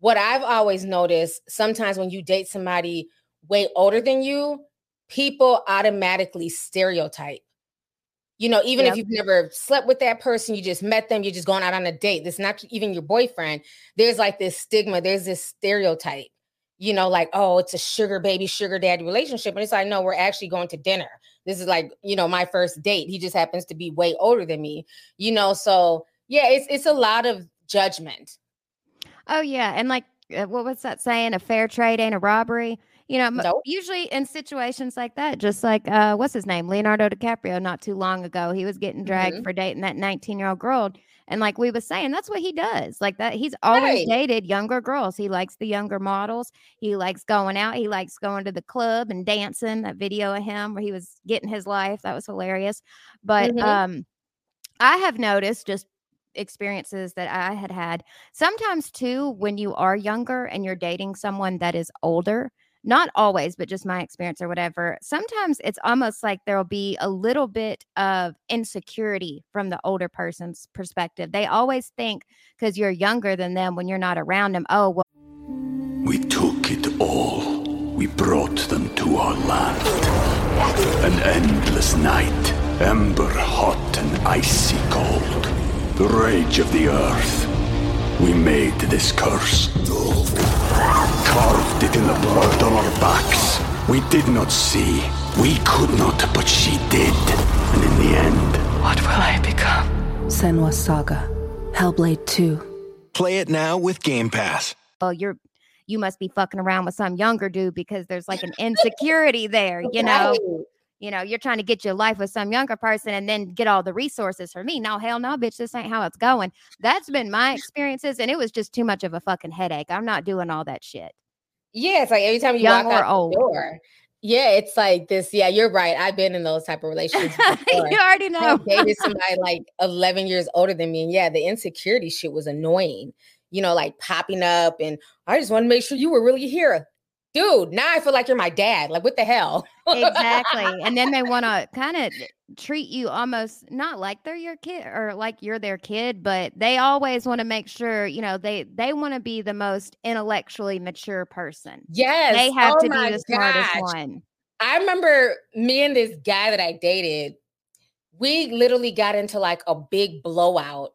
[SPEAKER 2] what I've always noticed sometimes when you date somebody way older than you, people automatically stereotype. You know, even yep. if you've never slept with that person, you just met them, you're just going out on a date. This not even your boyfriend. There's like this stigma, there's this stereotype, you know, like, oh, it's a sugar baby, sugar daddy relationship. And it's like, no, we're actually going to dinner. This is like, you know, my first date. He just happens to be way older than me, you know. So yeah, it's it's a lot of judgment.
[SPEAKER 3] Oh yeah, and like uh, what was that saying? A fair trade ain't a robbery. You know, nope. usually in situations like that, just like uh, what's his name, Leonardo DiCaprio, not too long ago, he was getting dragged mm-hmm. for dating that 19 year old girl. And like we was saying, that's what he does. Like that, he's always right. dated younger girls. He likes the younger models. He likes going out. He likes going to the club and dancing. That video of him where he was getting his life that was hilarious. But mm-hmm. um, I have noticed just experiences that I had had. Sometimes too, when you are younger and you're dating someone that is older, not always, but just my experience or whatever. Sometimes it's almost like there'll be a little bit of insecurity from the older person's perspective. They always think because you're younger than them when you're not around them, oh, well.
[SPEAKER 6] We took it all. We brought them to our land. An endless night, ember hot and icy cold the rage of the earth. We made this curse. Carved it in the blood on our backs. We did not see. We could not, but she did. And in the end...
[SPEAKER 7] What will I become? Senua's Saga. Hellblade 2.
[SPEAKER 8] Play it now with Game Pass.
[SPEAKER 3] Oh, you're you must be fucking around with some younger dude because there's like an insecurity there, you know you know, you're trying to get your life with some younger person and then get all the resources for me. No, hell no, bitch, this ain't how it's going. That's been my experiences, and it was just too much of a fucking headache. I'm not doing all that shit.
[SPEAKER 2] Yeah, it's like every time you Young walk out old. the door. Yeah, it's like this. Yeah, you're right. I've been in those type of relationships.
[SPEAKER 3] you already know.
[SPEAKER 2] I dated somebody like 11 years older than me, and yeah, the insecurity shit was annoying. You know, like popping up, and I just want to make sure you were really here dude, now I feel like you're my dad. Like, what the hell?
[SPEAKER 3] exactly. And then they want to kind of treat you almost not like they're your kid or like you're their kid, but they always want to make sure, you know, they they want to be the most intellectually mature person.
[SPEAKER 2] Yes.
[SPEAKER 3] They have oh to be the smartest gosh. one.
[SPEAKER 2] I remember me and this guy that I dated, we literally got into like a big blowout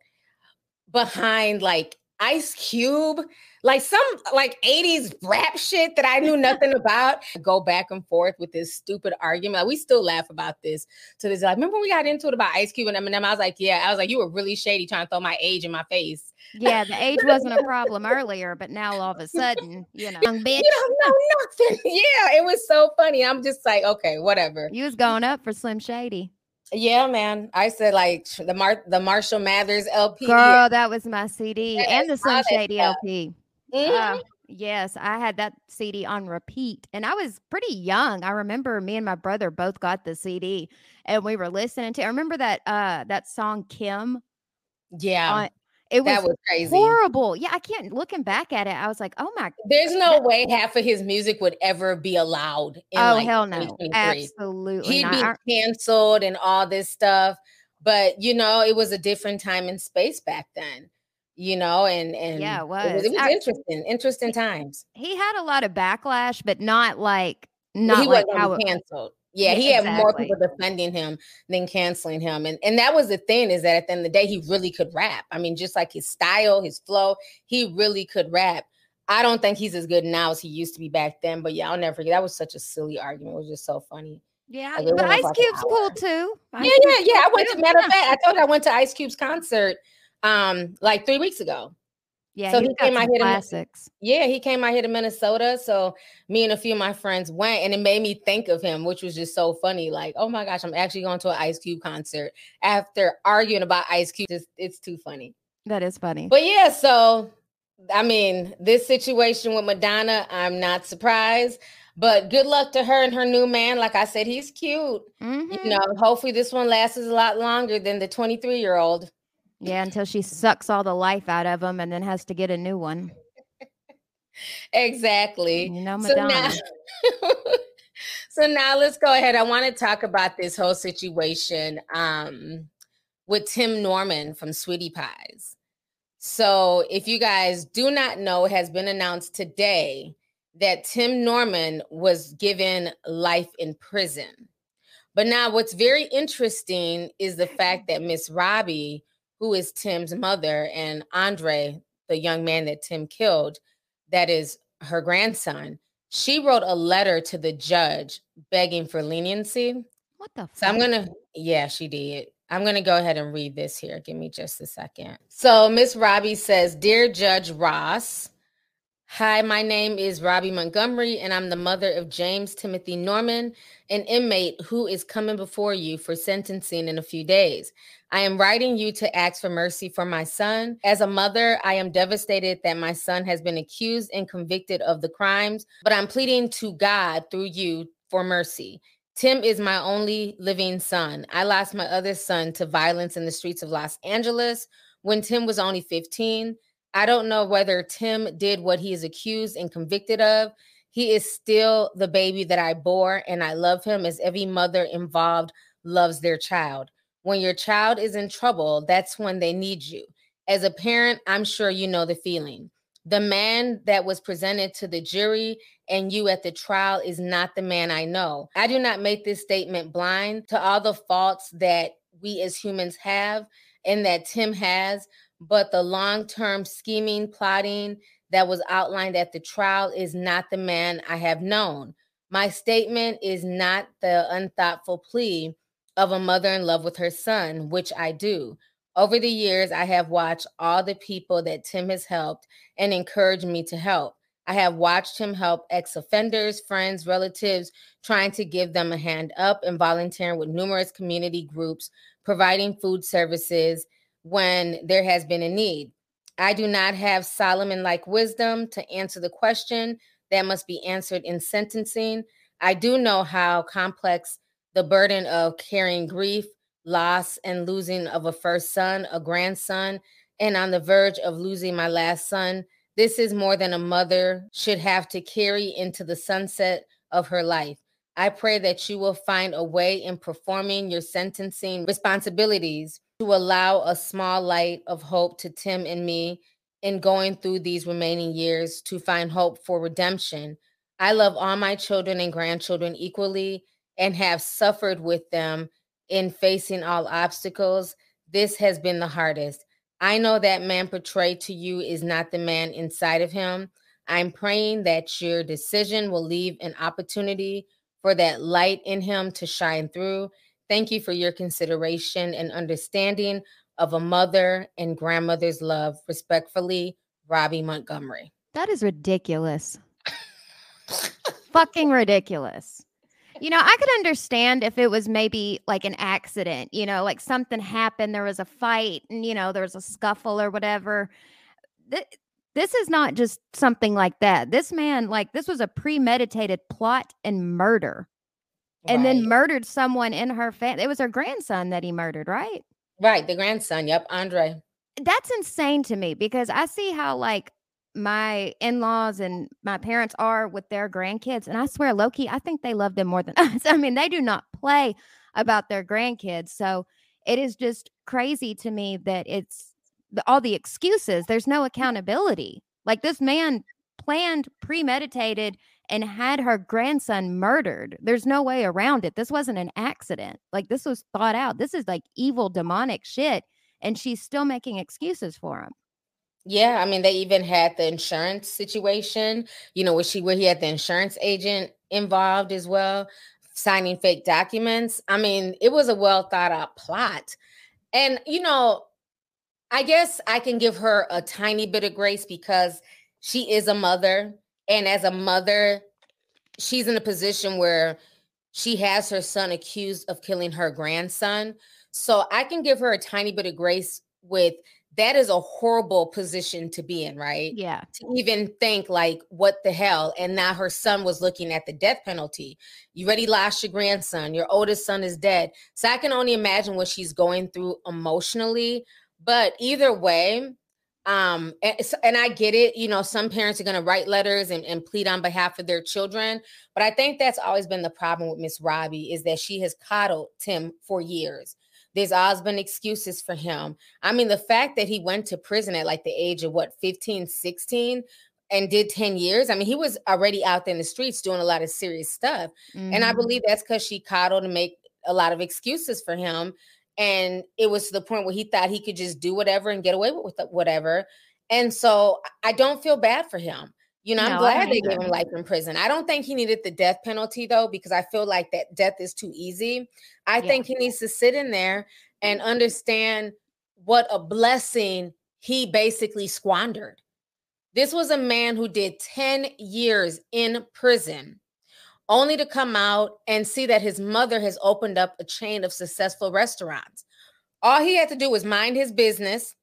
[SPEAKER 2] behind like Ice Cube, like some like 80s rap shit that I knew nothing about. Go back and forth with this stupid argument. Like, we still laugh about this to this. Like, remember we got into it about Ice Cube and Eminem? I was like, yeah, I was like, you were really shady trying to throw my age in my face.
[SPEAKER 3] Yeah, the age wasn't a problem earlier, but now all of a sudden, you know, young bitch.
[SPEAKER 2] You don't know nothing. yeah, it was so funny. I'm just like, okay, whatever.
[SPEAKER 3] You was going up for Slim Shady.
[SPEAKER 2] Yeah, man. I said like the Mar- the Marshall Mathers LP.
[SPEAKER 3] Girl, that was my CD and the Slim Shady
[SPEAKER 2] stuff.
[SPEAKER 3] LP.
[SPEAKER 2] Mhm.
[SPEAKER 3] Uh, yes, I had that CD on repeat, and I was pretty young. I remember me and my brother both got the CD, and we were listening to. I remember that uh that song Kim.
[SPEAKER 2] yeah,
[SPEAKER 3] on- it was,
[SPEAKER 2] that was crazy.
[SPEAKER 3] horrible. Yeah, I can't. Looking back at it, I was like, oh my. God.
[SPEAKER 2] There's no way half of his music would ever be allowed. In
[SPEAKER 3] oh
[SPEAKER 2] like
[SPEAKER 3] hell no, absolutely
[SPEAKER 2] He'd
[SPEAKER 3] not.
[SPEAKER 2] be canceled and all this stuff. But you know, it was a different time and space back then. You know, and and
[SPEAKER 3] Yeah, it
[SPEAKER 2] It
[SPEAKER 3] was.
[SPEAKER 2] was, it was
[SPEAKER 3] I-
[SPEAKER 2] interesting, interesting times.
[SPEAKER 3] he had a lot of backlash, but not like not
[SPEAKER 2] he
[SPEAKER 3] like
[SPEAKER 2] wasn't
[SPEAKER 3] how it,
[SPEAKER 2] canceled. Yeah, he had more people defending him than canceling him. And and that was the thing is that at the end of the day, he really could rap. I mean, just like his style, his flow, he really could rap. I don't think he's as good now as he used to be back then. But yeah, I'll never forget. That was such a silly argument. It was just so funny.
[SPEAKER 3] yeah.
[SPEAKER 2] Like,
[SPEAKER 3] But Ice
[SPEAKER 2] for like an
[SPEAKER 3] Cube's cool too. Ice
[SPEAKER 2] yeah, yeah, yeah. I went to matter of fact, I told you I went to Ice Cube's concert um like three weeks ago.
[SPEAKER 3] Yeah,
[SPEAKER 2] So he came out here to-
[SPEAKER 3] classics.
[SPEAKER 2] Yeah, he came out here to Minnesota. So me and a few of my friends went, and it made me think of him, which was just so funny. Like, oh my gosh, I'm actually going to an Ice Cube concert after arguing about Ice Cube. Just, it's too funny.
[SPEAKER 3] That is funny.
[SPEAKER 2] But yeah, so I mean, this situation with Madonna, I'm not surprised. But good luck to her and her new man. Like I said, he's cute.
[SPEAKER 3] Mhm.
[SPEAKER 2] You know, hopefully this one lasts a lot longer than the 23 year old.
[SPEAKER 3] Yeah, until she sucks all the life out of him and then has to get a new one.
[SPEAKER 2] Exactly.
[SPEAKER 3] You know,
[SPEAKER 2] So now,
[SPEAKER 3] Madonna.
[SPEAKER 2] so now let's go ahead. I want to talk about this whole situation um, with Tim Norman from Sweetie Pies. So, if you guys do not know, it has been announced today that Tim Norman was given life in prison. But now, what's very interesting is the fact that Miss Robbie, who is Tim's mother, and Andre, the young man that Tim killed, that is her grandson, she wrote a letter to the judge begging for leniency.
[SPEAKER 3] What the
[SPEAKER 2] So I'm gonna, yeah, she did. I'm gonna go ahead and read this here. Give me just a second. So Miss Robbie says, "Dear Judge Ross, hi, my name is Robbie Montgomery, and I'm the mother of James Timothy Norman, an inmate who is coming before you for sentencing in a few days. I am writing you to ask for mercy for my son. As a mother, I am devastated that my son has been accused and convicted of the crimes, but I'm pleading to God through you for mercy. Tim is my only living son. I lost my other son to violence in the streets of Los Angeles when Tim was only 15. I don't know whether Tim did what he is accused and convicted of. He is still the baby that I bore, and I love him as every mother involved loves their child. When your child is in trouble, that's when they need you. As a parent, I'm sure you know the feeling. The man that was presented to the jury and you at the trial is not the man I know. I do not make this statement blind to all the faults that we as humans have and that Tim has, but the long term scheming, plotting that was outlined at the trial is not the man I have known. My statement is not the unthoughtful plea of a mother in love with her son, which I do. Over the years, I have watched all the people that Tim has helped and encouraged me to help. I have watched him help ex offenders, friends, relatives, trying to give them a hand up and volunteering with numerous community groups, providing food services when there has been a need. I do not have Solomon like wisdom to answer the question that must be answered in sentencing. I do know how complex the burden of carrying grief, loss, and losing of a first son, a grandson, and on the verge of losing my last son. This is more than a mother should have to carry into the sunset of her life. I pray that you will find a way in performing your sentencing responsibilities to allow a small light of hope to Tim and me in going through these remaining years to find hope for redemption. I love all my children and grandchildren equally and have suffered with them in facing all obstacles. This has been the hardest. I know that man portrayed to you is not the man inside of him. I'm praying that your decision will leave an opportunity for that light in him to shine through. Thank you for your consideration and understanding of a mother and grandmother's love. Respectfully, Robbie Montgomery.
[SPEAKER 3] That is ridiculous. Fucking ridiculous. You know, I could understand if it was maybe like an accident, you know, like something happened, there was a fight, and, you know, there was a scuffle or whatever. This is not just something like that. This man, like, this was a premeditated plot and murder, and then murdered someone in her family. It was her grandson that he murdered, right?
[SPEAKER 2] Right, the grandson. Yep, Andre.
[SPEAKER 3] That's insane to me because I see how like my in-laws and my parents are with their grandkids and I swear Loki I think they love them more than us. I mean, they do not play about their grandkids. So it is just crazy to me that it's all the excuses. There's no accountability. Like this man planned, premeditated and had her grandson murdered. There's no way around it. This wasn't an accident. Like this was thought out. This is like evil demonic shit and she's still making excuses for him.
[SPEAKER 2] Yeah, I mean, they even had the insurance situation, you know, where she where he had the insurance agent involved as well, signing fake documents. I mean, it was a well thought out plot. And you know, I guess I can give her a tiny bit of grace because she is a mother. And as a mother, she's in a position where she has her son accused of killing her grandson. So I can give her a tiny bit of grace with that is a horrible position to be in, right?
[SPEAKER 3] Yeah.
[SPEAKER 2] To even think like, what the hell? And now her son was looking at the death penalty. You already lost your grandson. Your oldest son is dead. So I can only imagine what she's going through emotionally. But either way, um, and, and I get it. You know, some parents are going to write letters and, and plead on behalf of their children. But I think that's always been the problem with Miss Robbie is that she has coddled Tim for years. There's always been excuses for him. I mean, the fact that he went to prison at like the age of what, 15, 16 and did 10 years. I mean, he was already out there in the streets doing a lot of serious stuff. And I
[SPEAKER 3] Mhm.
[SPEAKER 2] believe that's because she coddled and make a lot of excuses for him. And it was to the point where he thought he could just do whatever and get away with whatever. And so I- don't feel bad for him. You know, I'm glad they gave him life in prison. I don't think he needed the death penalty though, because I feel like that death is too easy. I
[SPEAKER 3] Yeah.
[SPEAKER 2] think he needs to sit in there and understand what a blessing he basically squandered. This was a man who did 10 years in prison only to come out and see that his mother has opened up a chain of successful restaurants. All he had to do was mind his business,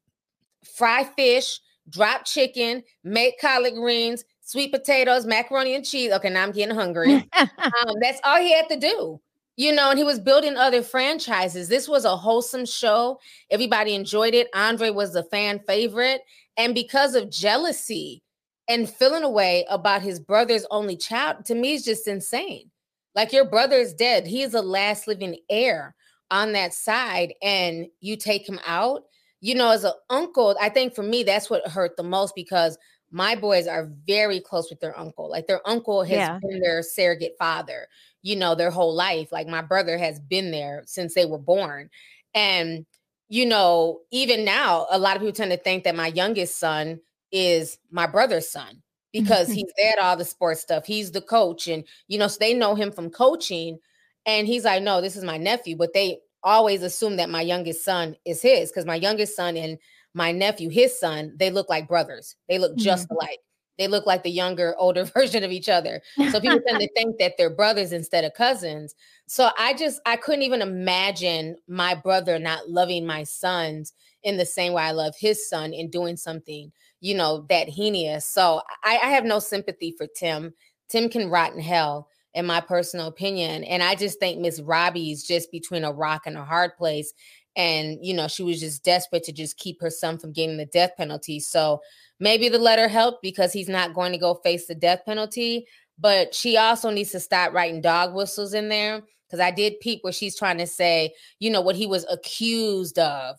[SPEAKER 2] fry fish, drop chicken, make collard greens, sweet potatoes, macaroni and cheese. Okay, now I'm getting hungry. um, that's all he had to do. You know, and he was building other franchises. This was a wholesome show. Everybody enjoyed it. Andre was the fan favorite. And because of jealousy and feeling away about his brother's only child, to me, is just insane. Like your brother is dead. He is the last living heir on that side, and you take him out. You know, as an uncle, I think for me, that's what hurt the most because my boys are very close with their uncle. Like their uncle has
[SPEAKER 3] Yeah.
[SPEAKER 2] been their surrogate father, you know, their whole life. Like my brother has been there since they were born. And, you know, even now, a lot of people tend to think that my youngest son is my brother's son because he's there at all the sports stuff. He's the coach. And, you know, so they know him from coaching. And he's like, no, this is my nephew. But they always assume that my youngest son is his because my youngest son and my nephew, his son, they look like brothers. They look just mm-hmm. alike. They look like the younger, older version of each other. So people tend to think that they're brothers instead of cousins. So I just I couldn't even imagine my brother not loving my sons in the same way I love his son and doing something, you know, that heinous. So I, I have no sympathy for Tim. Tim can rot in hell, in my personal opinion. And I just think Miss Robbie's just between a rock and a hard place. And you know, she was just desperate to just keep her son from getting the death penalty. So maybe the letter helped because he's not going to go face the death penalty. But she also needs to stop writing dog whistles in there because I did peep where she's trying to say, you know, what he was accused of.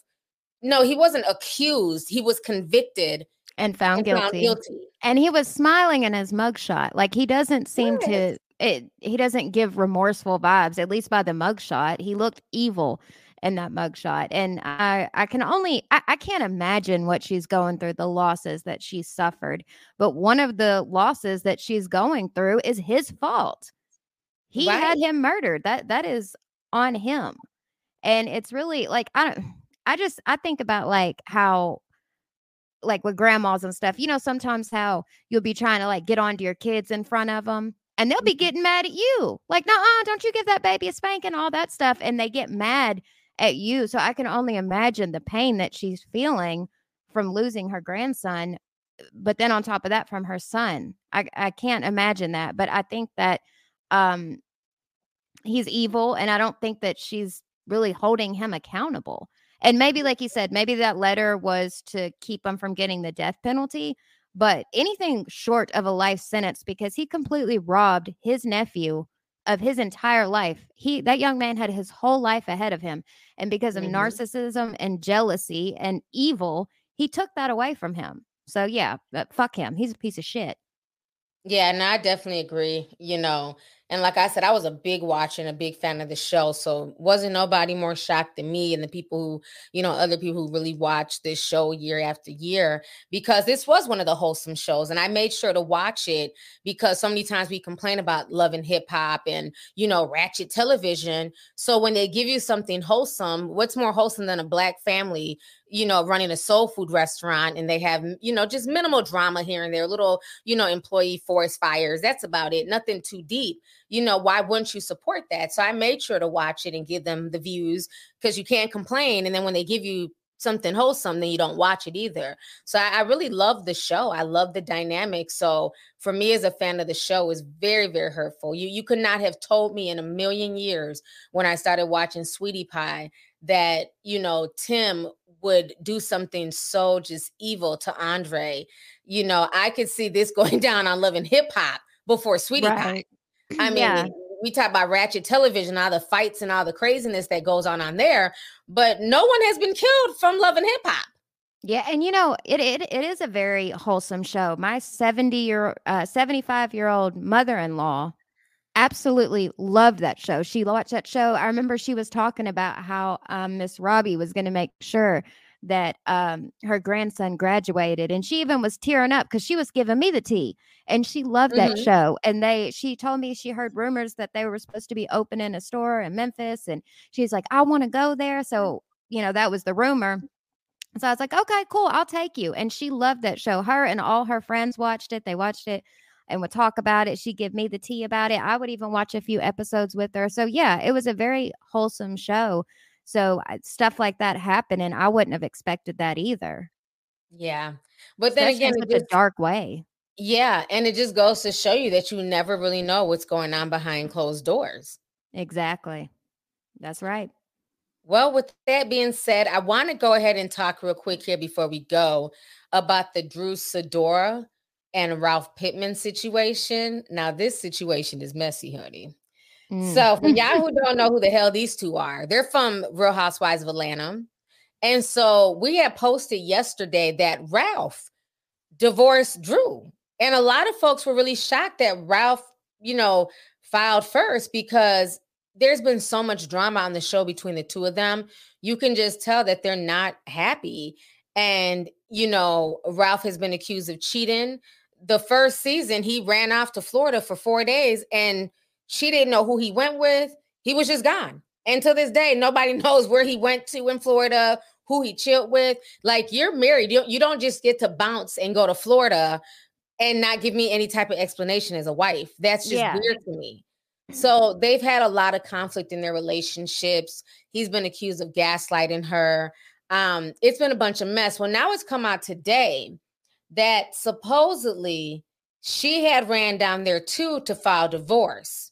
[SPEAKER 2] No, he wasn't accused. He was convicted
[SPEAKER 3] and found
[SPEAKER 2] and found
[SPEAKER 3] guilty.
[SPEAKER 2] guilty.
[SPEAKER 3] And he was smiling in his mugshot. Like he doesn't seem
[SPEAKER 2] Yes.
[SPEAKER 3] to it he doesn't give remorseful vibes, at least by the mugshot. He looked evil. in that mugshot. And I, I can only, I, I can't imagine what she's going through, the losses that she suffered. But one of the losses that she's going through is his fault. He
[SPEAKER 2] Right.
[SPEAKER 3] had him murdered. That that is on him. And it's really like I don't I just I think about like how like with grandmas and stuff. You know sometimes how you'll be trying to like get onto your kids in front of them and they'll be getting mad at you. Like, "No, don't you give that baby a spanking all that stuff." And they get mad at you. So I can only imagine the pain that she's feeling from losing her grandson but then on top of that from her son i i can't imagine that but i think that um he's evil and i don't think that she's really holding him accountable and maybe like you said maybe that letter was to keep him from getting the death penalty but anything short of a life sentence because he completely robbed his nephew of his entire life he that young man had his whole life ahead of him and because of
[SPEAKER 2] Mhm.
[SPEAKER 3] narcissism and jealousy and evil he took that away from him so yeah but fuck him he's a piece of shit
[SPEAKER 2] Yeah, and I definitely agree, you know. And like I said, I was a big watcher and a big fan of the show. So wasn't nobody more shocked than me and the people who, you know, other people who really watch this show year after year because this was one of the wholesome shows. And I made sure to watch it because so many times we complain about love and hip hop and, you know, ratchet television. So when they give you something wholesome, what's more wholesome than a black family, you know, running a soul food restaurant and they have, you know, just minimal drama here and there, little you know, employee forest fires. That's about it. Nothing too deep. You know, why wouldn't you support that? So I made sure to watch it and give them the views because you can't complain. And then when they give you something wholesome, then you don't watch it either. So I, I really love the show. I love the dynamic. So for me as a fan of the show, is very, very hurtful. You you could not have told me in a million years when I started watching Sweetie Pie that, you know, Tim would do something so just evil to Andre you know, I could see this going down on Love and Hip Hop before Sweetie Pie. I mean,
[SPEAKER 3] Yeah.
[SPEAKER 2] we talk about ratchet television, all the fights and all the craziness that goes on on there, but no one has been killed from Love and Hip Hop.
[SPEAKER 3] Yeah, and you know, it it, it is a very wholesome show. My 70 year uh 75 year old mother-in-law absolutely loved that show. She watched that show. I remember she was talking about how um Miss Robbie was going to make sure that um her grandson graduated and she even was tearing up cuz she was giving me the tea and she loved that
[SPEAKER 2] Mhm.
[SPEAKER 3] show and they she told me she heard rumors that they were supposed to be opening a store in Memphis and she's like I want to go there so you know that was the rumor so I was like, okay, cool, I'll take you. And she loved that show. Her and all her friends watched it. They watched it and would talk about it. She'd give me the tea about it. I would even watch a few episodes with her. So yeah, it was a very wholesome show. So stuff like that happened, and I wouldn't have expected that either.
[SPEAKER 2] Yeah. But then
[SPEAKER 3] Especially
[SPEAKER 2] again,
[SPEAKER 3] in
[SPEAKER 2] it
[SPEAKER 3] such a dark way.
[SPEAKER 2] yeah, and it just goes to show you that you never really know what's going on behind closed doors.
[SPEAKER 3] Exactly. That's right.
[SPEAKER 2] Well, with that being said, I want to go ahead and talk real quick here before we go about the Drew Sidora and Ralph Pittman situation. Now, this situation is messy, honey.
[SPEAKER 3] Mm.
[SPEAKER 2] So, for y'all who don't know who the hell these two are, they're from Real Housewives of Atlanta. And so we had posted yesterday that Ralph divorced Drew. And a lot of folks were really shocked that Ralph, you know, filed first because there's been so much drama on the show between the two of them. You can just tell that they're not happy. And, you know, Ralph has been accused of cheating. The first season, he ran off to Florida for four days and she didn't know who he went with. He was just gone. And to this day, nobody knows where he went to in Florida, who he chilled with. Like you're married. You don't, you don't just get to bounce and go to Florida and not give me any type of explanation as a wife. That's just
[SPEAKER 3] Yeah.
[SPEAKER 2] weird to me. So they've had a lot of conflict in their relationships. He's been accused of gaslighting her. Um, it's been a bunch of mess. Well, now it's come out today that supposedly she had ran down there too to file divorce.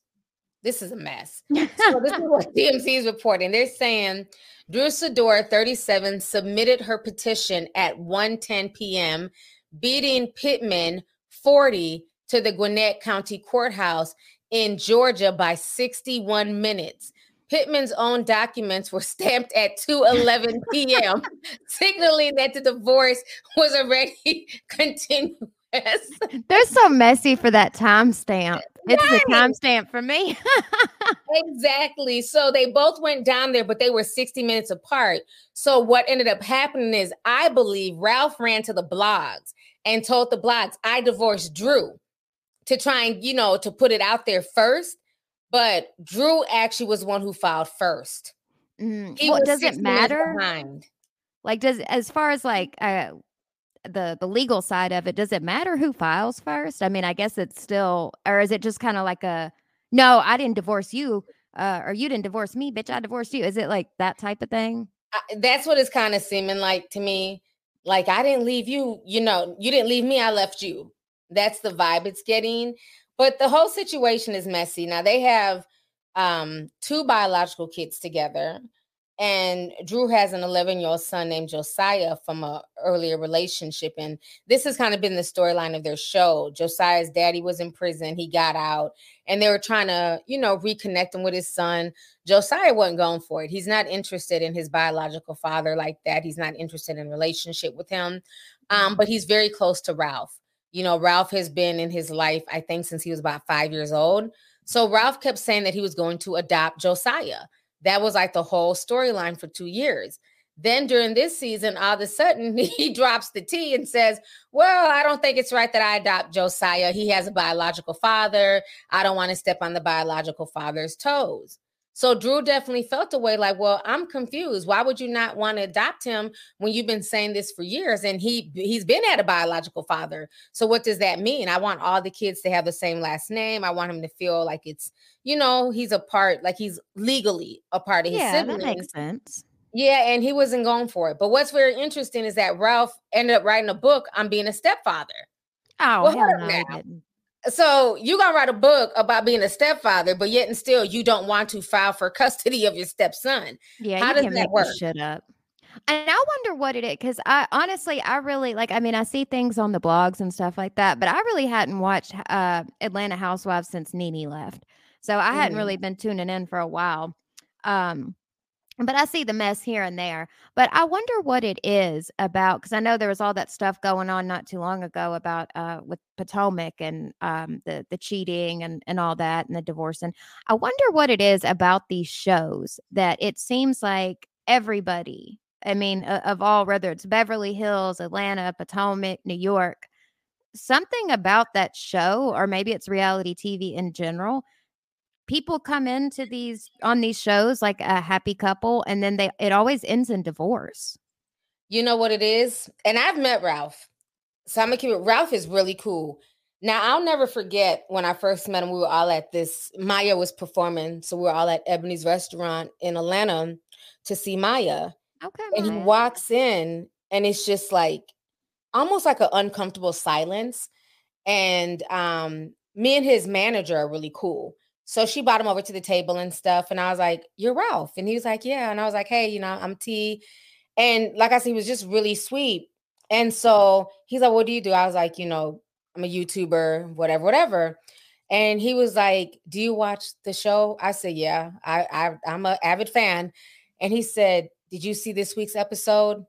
[SPEAKER 2] This is a mess. So this is what TMZ is reporting. They're saying Drew Sidora, 37, submitted her petition at 1:10 p.m., beating Pittman 40 to the Gwinnett County Courthouse in Georgia by 61 minutes. Pittman's own documents were stamped at 2:11 p.m., signaling that the divorce was already continuous.
[SPEAKER 3] They're so messy for that timestamp. It's the
[SPEAKER 2] Right.
[SPEAKER 3] timestamp for me.
[SPEAKER 2] Exactly. So they both went down there, but they were 60 minutes apart. So what ended up happening is I believe Ralph ran to the blogs and told the blogs, I divorced Drew to try and, you know, to put it out there first. But Drew actually was one who filed first.
[SPEAKER 3] Mm,
[SPEAKER 2] He
[SPEAKER 3] well, does it matter? Like, does as far as like uh, the the legal side of it, does it matter who files first? I mean, I guess it's still, or is it just kind of like a no, I didn't divorce you, uh, or you didn't divorce me, bitch, I divorced you. Is it like that type of thing?
[SPEAKER 2] I- that's what it's kind of seeming like to me. Like I didn't leave you, you know, you didn't leave me, I left you. That's the vibe it's getting. But the whole situation is messy. Now they have um two biological kids together and Drew has an 11-year-old son named Josiah from a earlier relationship and this has kind of been the storyline of their show. Josiah's daddy was in prison, he got out and they were trying to, you know, reconnect him with his son. Josiah wasn't going for it. He's not interested in his biological father like that. He's not interested in relationship with him. Um, but he's very close to Ralph. You know, Ralph has been in his life, I think, since he was about five years old. So Ralph kept saying that he was going to adopt Josiah. That was like the whole storyline for two years. Then during this season, all of a sudden he drops the T and says, Well, I don't think it's right that I adopt Josiah. He has a biological father. I don't want to step on the biological father's toes. So Drew definitely felt a way like, well, I'm confused. Why would you not want to adopt him when you've been saying this for years? And he he's been at a biological father. So what does that mean? I want all the kids to have the same last name. I want him to feel like it's, you know, he's a part, like he's legally a part of his
[SPEAKER 3] yeah, that makes sense.
[SPEAKER 2] Yeah, and he wasn't going for it. But what's very interesting is that Ralph ended up writing a book on being a stepfather.
[SPEAKER 3] Oh,
[SPEAKER 2] Well,
[SPEAKER 3] hell no,
[SPEAKER 2] up
[SPEAKER 3] he
[SPEAKER 2] now.
[SPEAKER 3] didn't.
[SPEAKER 2] So you gonna write a book about being a stepfather, but yet and still you don't want to file for custody of your stepson.
[SPEAKER 3] Yeah,
[SPEAKER 2] How does that work?
[SPEAKER 3] Shut up. And I wonder what it is because I honestly, I really like. I mean, I see things on the blogs and stuff like that, but I really hadn't watched uh, Atlanta Housewives since Nene left, so I hadn't
[SPEAKER 2] Mhm.
[SPEAKER 3] really been tuning in for a while. Um, but I see the mess here and there. But I wonder what it is about because I know there was all that stuff going on not too long ago about uh, with Potomac and um, the the cheating and and all that and the divorce. And I wonder what it is about these shows that it seems like everybody. I mean, uh, of all whether it's Beverly Hills, Atlanta, Potomac, New York, something about that show, or maybe it's reality TV in general, people come into these on these shows like a happy couple and then they it always ends in divorce
[SPEAKER 2] You know what it is? And I've met Ralph. So I'm gonna keep it. Ralph is really cool. Now I'll never forget when I first met him. We were all at this. Maya was performing, so we were all at Ebony's restaurant in Atlanta to see Maya.
[SPEAKER 3] okay
[SPEAKER 2] And he walks in, and it's just like almost like an uncomfortable silence. And um, me and his manager are really cool. So she brought him over to the table and stuff. And I was like, You're Ralph. And he was like, Yeah. And I was like, Hey, you know, I'm T. And like I said, he was just really sweet. And so he's like, What do you do? I was like, You know, I'm a YouTuber, whatever, whatever. And he was like, Do you watch the show? I said, Yeah, I, I I'm an avid fan. And he said, Did you see this week's episode?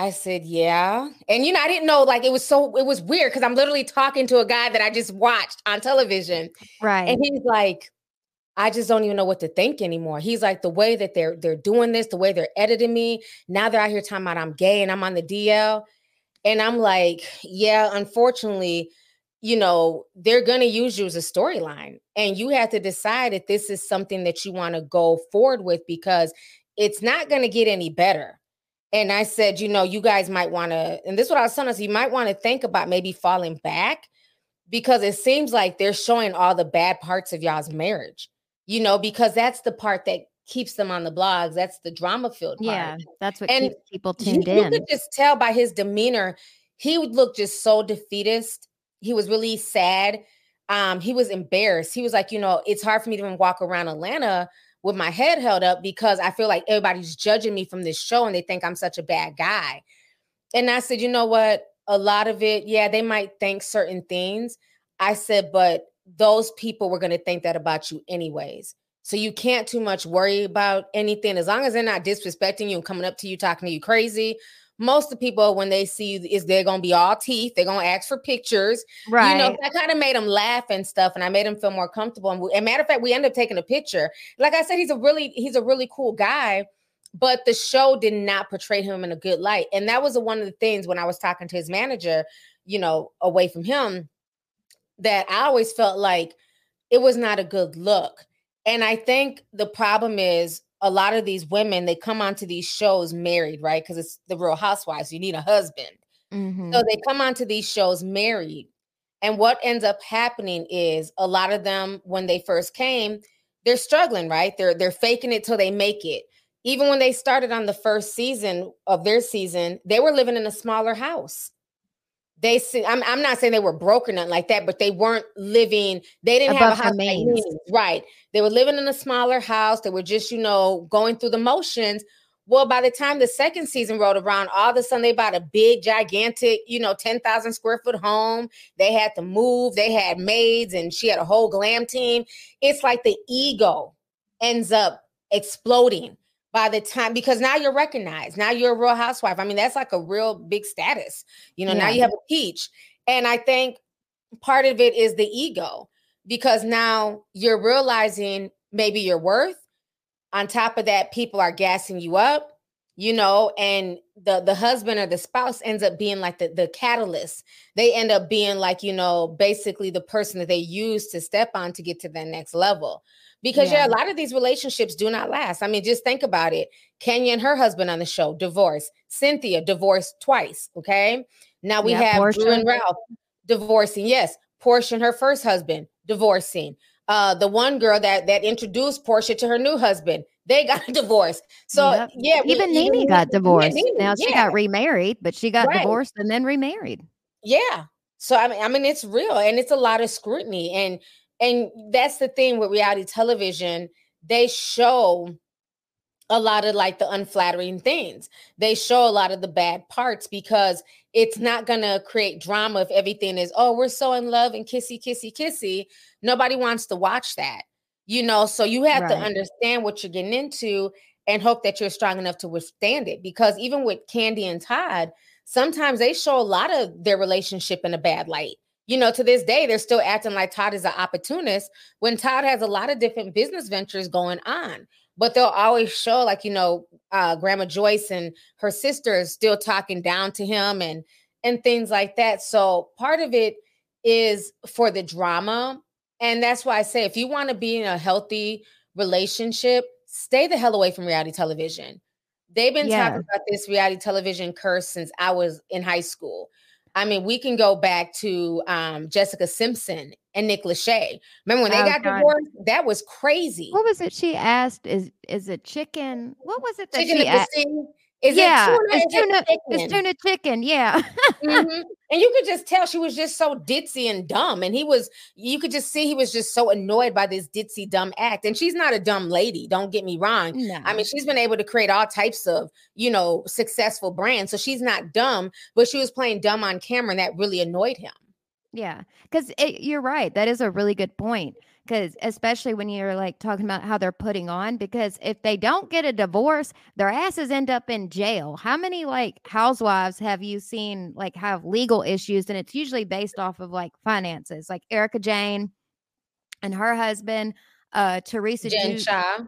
[SPEAKER 2] I said, Yeah. And you know, I didn't know, like it was so it was weird because I'm literally talking to a guy that I just watched on television.
[SPEAKER 3] right
[SPEAKER 2] And he's like, I just don't even know what to think anymore. He's like, the way that they're they're doing this, the way they're editing me. Now they're out here talking about I'm gay and I'm on the DL. And I'm like, yeah, unfortunately, you know, they're gonna use you as a storyline. And you have to decide if this is something that you want to go forward with because it's not gonna get any better. And I said, you know, you guys might want to, and this is what I was telling us, you might want to think about maybe falling back because it seems like they're showing all the bad parts of y'all's marriage, you know, because that's the part that keeps them on the blogs. That's the drama filled part.
[SPEAKER 3] yeah that's what
[SPEAKER 2] And
[SPEAKER 3] keeps people
[SPEAKER 2] You-
[SPEAKER 3] tuned
[SPEAKER 2] you
[SPEAKER 3] in
[SPEAKER 2] could just tell by his demeanor, he would look just so defeatist. He was really sad. Um, he was embarrassed. He was like, you know, it's hard for me to even walk around Atlanta with my head held up because I feel like everybody's judging me from this show and they think I'm such a bad guy. And I said, you know what? A lot of it, yeah, they might think certain things. I said, but those people were going to think that about you anyways. So you can't too much worry about anything as long as they're not disrespecting you and coming up to you talking to you crazy. Most of the people when they see you is they're gonna be all teeth, they're gonna ask for pictures.
[SPEAKER 3] Right.
[SPEAKER 2] You know, I kind of made them laugh and stuff, and I made him feel more comfortable. And, we, and matter of fact, we end up taking a picture. Like I said, he's a really he's a really cool guy, but the show did not portray him in a good light. And that was one of the things when I was talking to his manager, you know, away from him, that I always felt like it was not a good look. And I think the problem is a lot of these women they come onto these shows married, right? Because it's the Real Housewives. You need a husband,
[SPEAKER 3] Mhm.
[SPEAKER 2] so they come onto these shows married. And what ends up happening is a lot of them, when they first came, they're struggling, right? They're they're faking it till they make it. Even when they started on the first season of their season, they were living in a smaller house. They see, I'm, I'm not saying they were broke or nothing like that, but they weren't living, they didn't
[SPEAKER 3] Above
[SPEAKER 2] have a house
[SPEAKER 3] means,
[SPEAKER 2] right? They were living in a smaller house. They were just, you know, going through the motions. Well, by the time the second season rolled around, all of a sudden they bought a big, gigantic, you know, 10,000 square foot home. They had to move. They had maids and she had a whole glam team. It's like the ego ends up exploding by the time because now you're recognized. Now you're a real housewife. I mean, that's like a real big status. You know, now you have a peach. And I think part of it is the ego because now you're realizing maybe your worth. On top of that, people are gassing you up, you know, and the the husband or the spouse ends up being like the, the catalyst. They end up being like, you know, basically the person that they use to step on to get to that next level. Because yeah,
[SPEAKER 3] Yeah.
[SPEAKER 2] a lot of these relationships do not last. I mean, just think about it. Kenya and her husband on the show, divorced. Cynthia, divorced twice. Okay. Now we
[SPEAKER 3] Yeah,
[SPEAKER 2] have Drew and Ralph divorcing. Yes, Porsha and her first husband divorcing. Uh, the one girl that that introduced Porsha to her new husband, they got divorced. So
[SPEAKER 3] Yep.
[SPEAKER 2] yeah, we-
[SPEAKER 3] Even Nene got
[SPEAKER 2] yeah,
[SPEAKER 3] divorced.
[SPEAKER 2] Nene,
[SPEAKER 3] now she
[SPEAKER 2] yeah.
[SPEAKER 3] got remarried, but she got
[SPEAKER 2] Right.
[SPEAKER 3] divorced and then remarried.
[SPEAKER 2] Yeah. So I mean, I mean, it's real and it's a lot of scrutiny. And and that's the thing with reality television. They show a lot of like the unflattering things. They show a lot of the bad parts because it's not gonna create drama if everything is, oh, we're so in love and kissy, kissy, kissy. Nobody wants to watch that. You know, so you have to understand what you're getting into and hope that you're strong enough to withstand it. Because even with Kandi and Todd, sometimes they show a lot of their relationship in a bad light. You know, to this day, they're still acting like Todd is an opportunist when Todd has a lot of different business ventures going on. But they'll always show, like, you know, uh, Grandma Joyce and her sister is still talking down to him and and things like that. So part of it is for the drama. And that's why I say if you want to be in a healthy relationship, stay the hell away from reality television. They've been
[SPEAKER 3] Yeah.
[SPEAKER 2] talking about this reality television curse since I was in high school. I mean, we can go back to um, Jessica Simpson and Nick Lachey. Remember when they
[SPEAKER 3] Oh,
[SPEAKER 2] got
[SPEAKER 3] God.
[SPEAKER 2] divorced? That was crazy.
[SPEAKER 3] What was it she asked? Is is it chicken? What was it that
[SPEAKER 2] Chicken
[SPEAKER 3] she asked?
[SPEAKER 2] Is
[SPEAKER 3] yeah,
[SPEAKER 2] it tuna?
[SPEAKER 3] it's
[SPEAKER 2] Is it
[SPEAKER 3] tuna. It's
[SPEAKER 2] chicken?
[SPEAKER 3] tuna chicken. Yeah.
[SPEAKER 2] Mhm. And you could just tell she was just so ditzy and dumb. And he was, you could just see he was just so annoyed by this ditzy, dumb act. And she's not a dumb lady, don't get me wrong.
[SPEAKER 3] no.
[SPEAKER 2] I mean, she's been able to create all types of, you know, successful brands. So she's not dumb, but she was playing dumb on camera and that really annoyed him.
[SPEAKER 3] Yeah, because you're right. That is a really good point. Because especially when you're like talking about how they're putting on, because if they don't get a divorce, their asses end up in jail. How many like housewives have you seen like have legal issues? And it's usually based off of like finances, like Erika Jayne and her husband, uh, Teresa.
[SPEAKER 2] Jen
[SPEAKER 3] Ju-
[SPEAKER 2] Shah.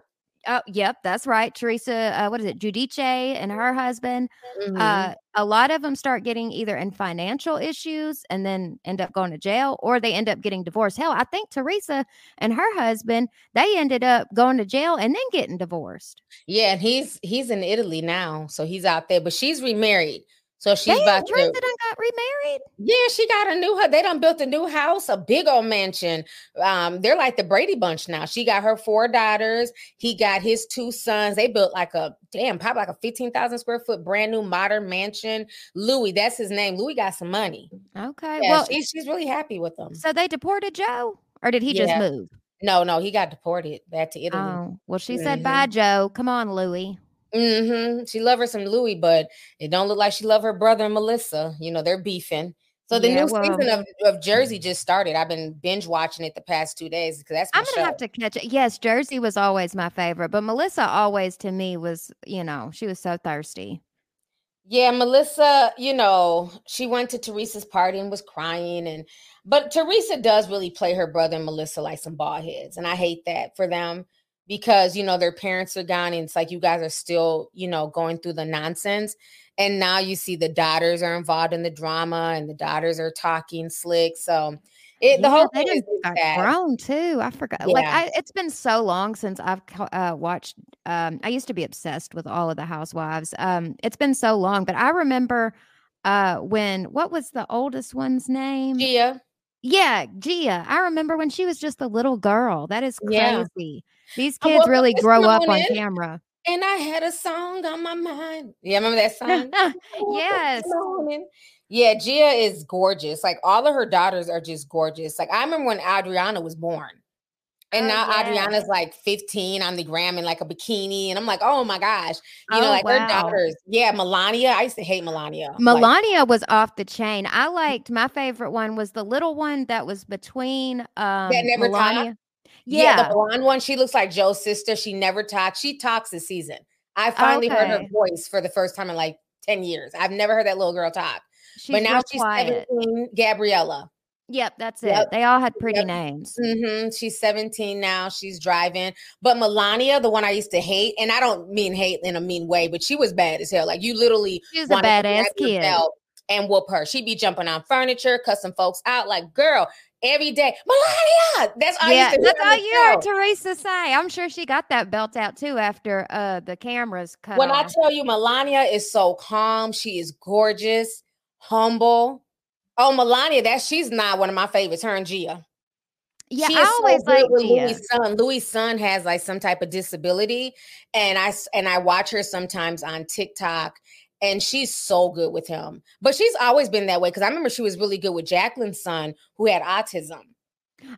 [SPEAKER 3] Oh, yep, that's right. Teresa, uh, what is it? Giudice and her husband.
[SPEAKER 2] Mhm.
[SPEAKER 3] Uh, a lot of them start getting either in financial issues and then end up going to jail, or they end up getting divorced. Hell, I think Teresa and her husband they ended up going to jail and then getting divorced.
[SPEAKER 2] yeah, and he's he's in Italy now. So he's out there, but she's remarried. So she's
[SPEAKER 3] Damn,
[SPEAKER 2] about
[SPEAKER 3] Teresa
[SPEAKER 2] to
[SPEAKER 3] done got remarried.
[SPEAKER 2] Yeah, she got a new. They done built a new house, a big old mansion. Um, they're like the Brady Bunch now. She got her four daughters. He got his two sons. They built like a damn, probably like a fifteen thousand square foot brand new modern mansion. Louis, that's his name. Louis got some money.
[SPEAKER 3] Okay,
[SPEAKER 2] Yeah,
[SPEAKER 3] well,
[SPEAKER 2] she's she's really happy with them.
[SPEAKER 3] so they deported Joe, or did he just move?
[SPEAKER 2] No, no, he got deported back to Italy.
[SPEAKER 3] Oh, well, she said
[SPEAKER 2] Mhm.
[SPEAKER 3] bye, Joe. Come on, Louie.
[SPEAKER 2] Hmm She love her some Louis, but it don't look like she love her brother Melissa. You know, they're beefing. So the
[SPEAKER 3] Yeah,
[SPEAKER 2] new
[SPEAKER 3] well-
[SPEAKER 2] season of, of Jersey just started. I've been binge watching it the past two days because that's
[SPEAKER 3] I'm gonna have to catch it. Yes, Jersey was always my favorite, but Melissa always to me was, you know, she was so thirsty.
[SPEAKER 2] Yeah, Melissa, you know, she went to Teresa's party and was crying and but Teresa does really play her brother Melissa like some ball heads. And I hate that for them because you know their parents are gone and it's like you guys are still, you know, going through the nonsense. And now you see the daughters are involved in the drama and the daughters are talking slick. So it, the
[SPEAKER 3] Yeah,
[SPEAKER 2] whole thing is
[SPEAKER 3] done
[SPEAKER 2] is
[SPEAKER 3] got
[SPEAKER 2] bad.
[SPEAKER 3] grown too. I forgot. Like I, it's been so long since I've uh, watched. Um, I used to be obsessed with all of the Housewives. Um, it's been so long, but I remember uh when what was the oldest one's name?
[SPEAKER 2] Gia.
[SPEAKER 3] Yeah, Gia. I remember when she was just a little girl. That is
[SPEAKER 2] Yeah.
[SPEAKER 3] These kids really grow up on camera.
[SPEAKER 2] And I had a song on my mind. Yeah, remember that song?
[SPEAKER 3] yes.
[SPEAKER 2] Yeah, Gia is gorgeous. Like all of her daughters are just gorgeous. Like I remember when Audriana was born. And
[SPEAKER 3] Oh,
[SPEAKER 2] now
[SPEAKER 3] yeah.
[SPEAKER 2] Audriana's like 15 on the gram in like a bikini. And I'm like, oh my gosh. You know,
[SPEAKER 3] Oh,
[SPEAKER 2] like her daughters. Yeah, Milania. I used to hate Milania. Like,
[SPEAKER 3] Milania was off the chain. I liked my favorite one was the little one that was between um
[SPEAKER 2] that never.
[SPEAKER 3] Milania.
[SPEAKER 2] Yeah.
[SPEAKER 3] Yeah.
[SPEAKER 2] the blonde one. She looks like Joe's sister. She never talks. She talks this season. I finally heard her voice for the first time in like 10 years. I've never heard that little girl talk.
[SPEAKER 3] She's
[SPEAKER 2] but now she's
[SPEAKER 3] quiet.
[SPEAKER 2] 17, Gabriella.
[SPEAKER 3] Yep, that's it.
[SPEAKER 2] Yep.
[SPEAKER 3] They all had pretty
[SPEAKER 2] Yep.
[SPEAKER 3] names.
[SPEAKER 2] hmm She's 17 now. She's driving. But Milania, the one I used to hate, and I don't mean hate in a mean way, but she was bad as hell. Like you literally
[SPEAKER 3] She was a
[SPEAKER 2] to
[SPEAKER 3] badass kid.
[SPEAKER 2] and whoop her. She'd be jumping on furniture, cussing folks out. Like, girl, every day, Milania. That's all
[SPEAKER 3] Yeah, that's all you heard. Teresa say. I'm sure she got that belt out too after uh the cameras cut
[SPEAKER 2] When I tell you Milania is so calm, she is gorgeous, humble. Oh, Milania, that she's not one of my favorites. Her and Gia.
[SPEAKER 3] yeah,
[SPEAKER 2] she
[SPEAKER 3] I
[SPEAKER 2] is so
[SPEAKER 3] always like.
[SPEAKER 2] Louis' son. Louis' son has like some type of disability, and I and I watch her sometimes on TikTok, and she's so good with him. But she's always been that way because I remember she was really good with Jacqueline's son who had autism.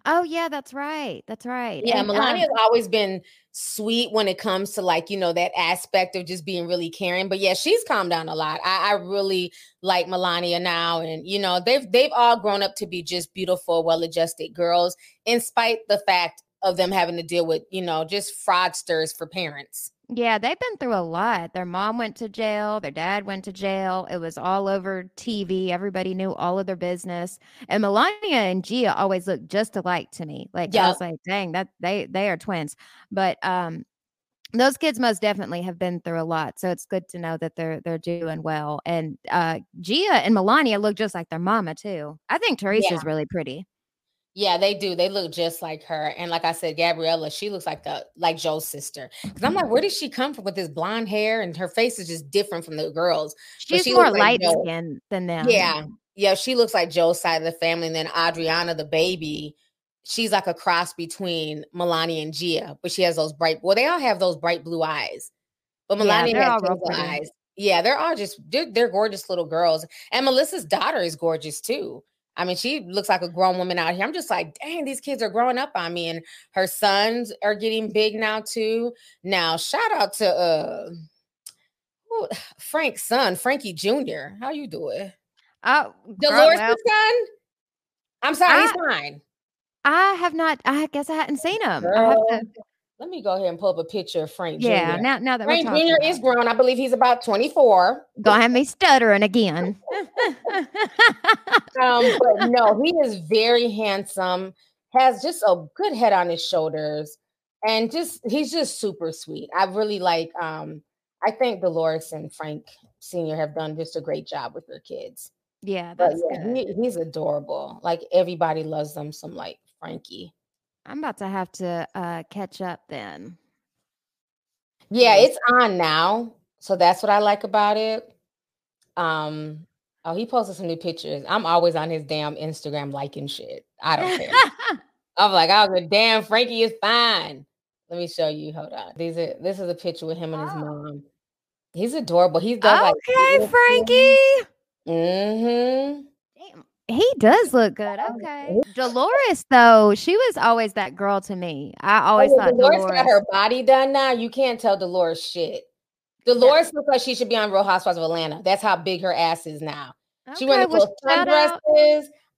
[SPEAKER 3] Oh yeah, that's right. That's right.
[SPEAKER 2] Yeah,
[SPEAKER 3] And, um,
[SPEAKER 2] Milania's always been sweet when it comes to like, you know, that aspect of just being really caring. But yeah, she's calmed down a lot. I, I really like Milania now. And you know, they've they've all grown up to be just beautiful, well-adjusted girls, in spite the fact of them having to deal with, you know, just fraudsters for parents.
[SPEAKER 3] Yeah, they've been through a lot. Their mom went to jail, their dad went to jail. It was all over TV. Everybody knew all of their business. And Milania and Gia always looked just alike to me. Like I
[SPEAKER 2] Yep.
[SPEAKER 3] was like, dang, that they they are twins. But um those kids most definitely have been through a lot. So it's good to know that they're they're doing well. And uh Gia and Milania look just like their mama too. I think Teresa's really pretty.
[SPEAKER 2] Yeah, they do. They look just like her. And like I said, Gabriella, she looks like the like Joe's sister. Because I'm like, where did she come from with this blonde hair? And her face is just different from the girls.
[SPEAKER 3] She's
[SPEAKER 2] she
[SPEAKER 3] more
[SPEAKER 2] like
[SPEAKER 3] light skinned than them.
[SPEAKER 2] Yeah. Yeah. She looks like Joe's side of the family. And then Audriana, the baby, she's like a cross between Milania and Gia, but she has those bright, well, they all have those bright blue eyes. But
[SPEAKER 3] Yeah,
[SPEAKER 2] Milania
[SPEAKER 3] they're
[SPEAKER 2] has
[SPEAKER 3] all real
[SPEAKER 2] hazel
[SPEAKER 3] pretty.
[SPEAKER 2] eyes. Yeah, they're all just they're, they're gorgeous little girls. And Melissa's daughter is gorgeous too. I mean, she looks like a grown woman out here. I'm just like, dang, these kids are growing up on me. And her sons are getting big now too. Now, shout out to uh who- Frank's son, Frankie Jr. How you doing?
[SPEAKER 3] Oh,
[SPEAKER 2] Dolores'
[SPEAKER 3] well,
[SPEAKER 2] son? I'm sorry, he's
[SPEAKER 3] I-
[SPEAKER 2] fine.
[SPEAKER 3] I have not. I guess I hadn't seen him. I have
[SPEAKER 2] Girl,
[SPEAKER 3] to.
[SPEAKER 2] Let me go ahead and pull up a picture of Frank
[SPEAKER 3] Yeah.
[SPEAKER 2] Jr.
[SPEAKER 3] Now, now that we're
[SPEAKER 2] Frank Jr. is grown. I believe he's about 24.
[SPEAKER 3] gonna have me stuttering again.
[SPEAKER 2] Um, but no, he is very handsome, has just a good head on his shoulders, and just he's just super sweet. I really like um I think Dolores and Frank Sr. have done just a great job with their kids.
[SPEAKER 3] yeah,
[SPEAKER 2] But yeah, he, he's adorable. Like everybody loves them some like Frankie.
[SPEAKER 3] I'm about to have to uh, catch up then.
[SPEAKER 2] Yeah, it's on now. So that's what I like about it. Um, oh, he posted some new pictures. I'm always on his damn Instagram liking shit. I don't care. I'm like, oh, the damn Frankie is fine. Let me show you. Hold on. These are this is a picture with him and his mom. He's adorable. He does like
[SPEAKER 3] okay, Frankie.
[SPEAKER 2] Mm-hmm.
[SPEAKER 3] He does look good. Oh, okay, Dolores though, she was always that girl to me. I always
[SPEAKER 2] Oh,
[SPEAKER 3] thought
[SPEAKER 2] Dolores,
[SPEAKER 3] Dolores.
[SPEAKER 2] got her body done now. You can't tell Dolores shit. Dolores looks like she should be on Real Housewives of Atlanta. That's how big her ass is now. She
[SPEAKER 3] Okay,
[SPEAKER 2] went into
[SPEAKER 3] well,
[SPEAKER 2] those
[SPEAKER 3] shout.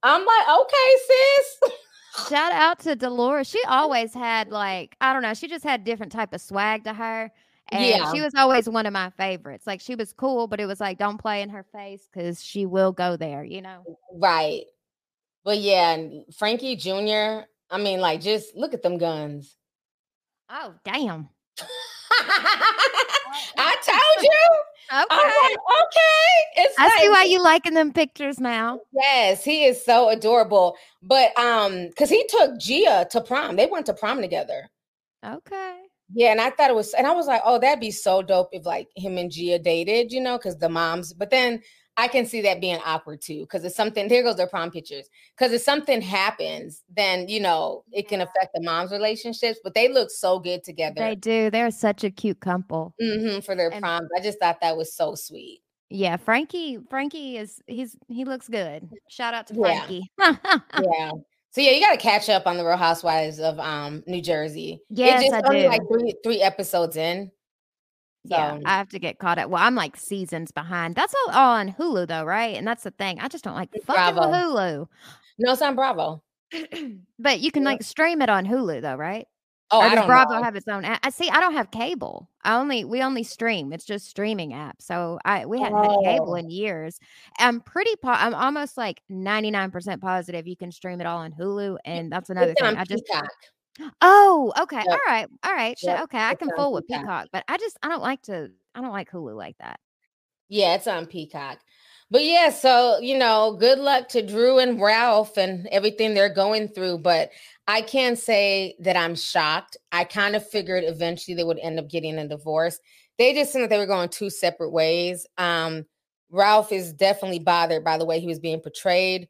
[SPEAKER 2] I'm like, okay, sis.
[SPEAKER 3] shout out to Dolores. She always had like I don't know. She just had different type of swag to her, And
[SPEAKER 2] Yeah.
[SPEAKER 3] she was always one of my favorites. Like she was cool, but it was like, don't play in her face because she will go there, you know?
[SPEAKER 2] Right. But yeah, and Frankie Jr., I mean, like, just look at them guns.
[SPEAKER 3] Oh, damn.
[SPEAKER 2] I told you.
[SPEAKER 3] Okay.
[SPEAKER 2] Like, okay. It's
[SPEAKER 3] I see why you liking them pictures now.
[SPEAKER 2] Yes, he is so adorable. But um, because he took Gia to prom. They went to prom together.
[SPEAKER 3] Okay.
[SPEAKER 2] Yeah, and I thought it was, and I was like, oh, that'd be so dope if like him and Gia dated, you know, because the moms. But then I can see that being awkward too, because it's something. There goes their prom pictures. Because if something happens, then you know it can affect the moms' relationships. But they look so good together
[SPEAKER 3] They do. They're such a cute couple.
[SPEAKER 2] hmm for their
[SPEAKER 3] And-
[SPEAKER 2] proms. I just thought that was so sweet.
[SPEAKER 3] Yeah, Frankie. Frankie is he's he looks good. Shout out to
[SPEAKER 2] Yeah.
[SPEAKER 3] Frankie.
[SPEAKER 2] yeah. So yeah, you got to catch up on the Real Housewives of um New Jersey.
[SPEAKER 3] Yes,
[SPEAKER 2] it's
[SPEAKER 3] I
[SPEAKER 2] just only
[SPEAKER 3] do.
[SPEAKER 2] like three three episodes in.
[SPEAKER 3] Yeah, I have to get caught up. Well, I'm like seasons behind. That's all on Hulu though, right? And that's the thing. I just don't like fucking
[SPEAKER 2] Bravo.
[SPEAKER 3] with
[SPEAKER 2] No, it's on Bravo.
[SPEAKER 3] But you can like stream it on Hulu though, right?
[SPEAKER 2] Oh,
[SPEAKER 3] or
[SPEAKER 2] I
[SPEAKER 3] does
[SPEAKER 2] don't
[SPEAKER 3] Bravo
[SPEAKER 2] know.
[SPEAKER 3] have its own app? I see. I don't have cable. I only we only stream. It's just streaming app. So I we hadn't had cable
[SPEAKER 2] Oh.
[SPEAKER 3] in years. I'm pretty. Po- I'm almost like 99 percent positive you can stream it all on Hulu, and that's another
[SPEAKER 2] It's
[SPEAKER 3] thing. I just
[SPEAKER 2] Peacock.
[SPEAKER 3] oh okay,
[SPEAKER 2] Yep.
[SPEAKER 3] all right, all right.
[SPEAKER 2] Yep,
[SPEAKER 3] okay, I can fool with
[SPEAKER 2] Peacock.
[SPEAKER 3] Peacock, but I just I don't like to. I don't like Hulu like that.
[SPEAKER 2] Yeah, it's on Peacock. But yeah, so you know, good luck to Drew and Ralph and everything they're going through. But I can't say that I'm shocked. I kind of figured eventually they would end up getting a divorce. They just seemed that they were going two separate ways. Um, Ralph is definitely bothered by the way he was being portrayed.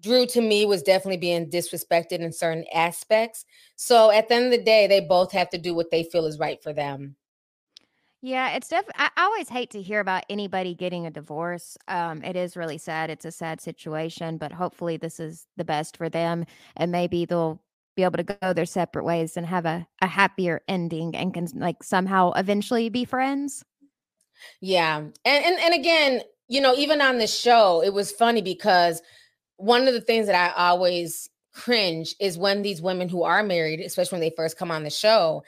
[SPEAKER 2] Drew to me was definitely being disrespected in certain aspects. So at the end of the day, they both have to do what they feel is right for them.
[SPEAKER 3] Yeah, it's def. I, always hate to hear about anybody getting a divorce. Um, it is really sad. It's a sad situation, but hopefully this is the best for them, and maybe they'll be able to go their separate ways and have a, a happier ending and can like somehow eventually be friends.
[SPEAKER 2] Yeah. And, and and again, you know, even on the show, it was funny because one of the things that I always cringe is when these women who are married, especially when they first come on the show,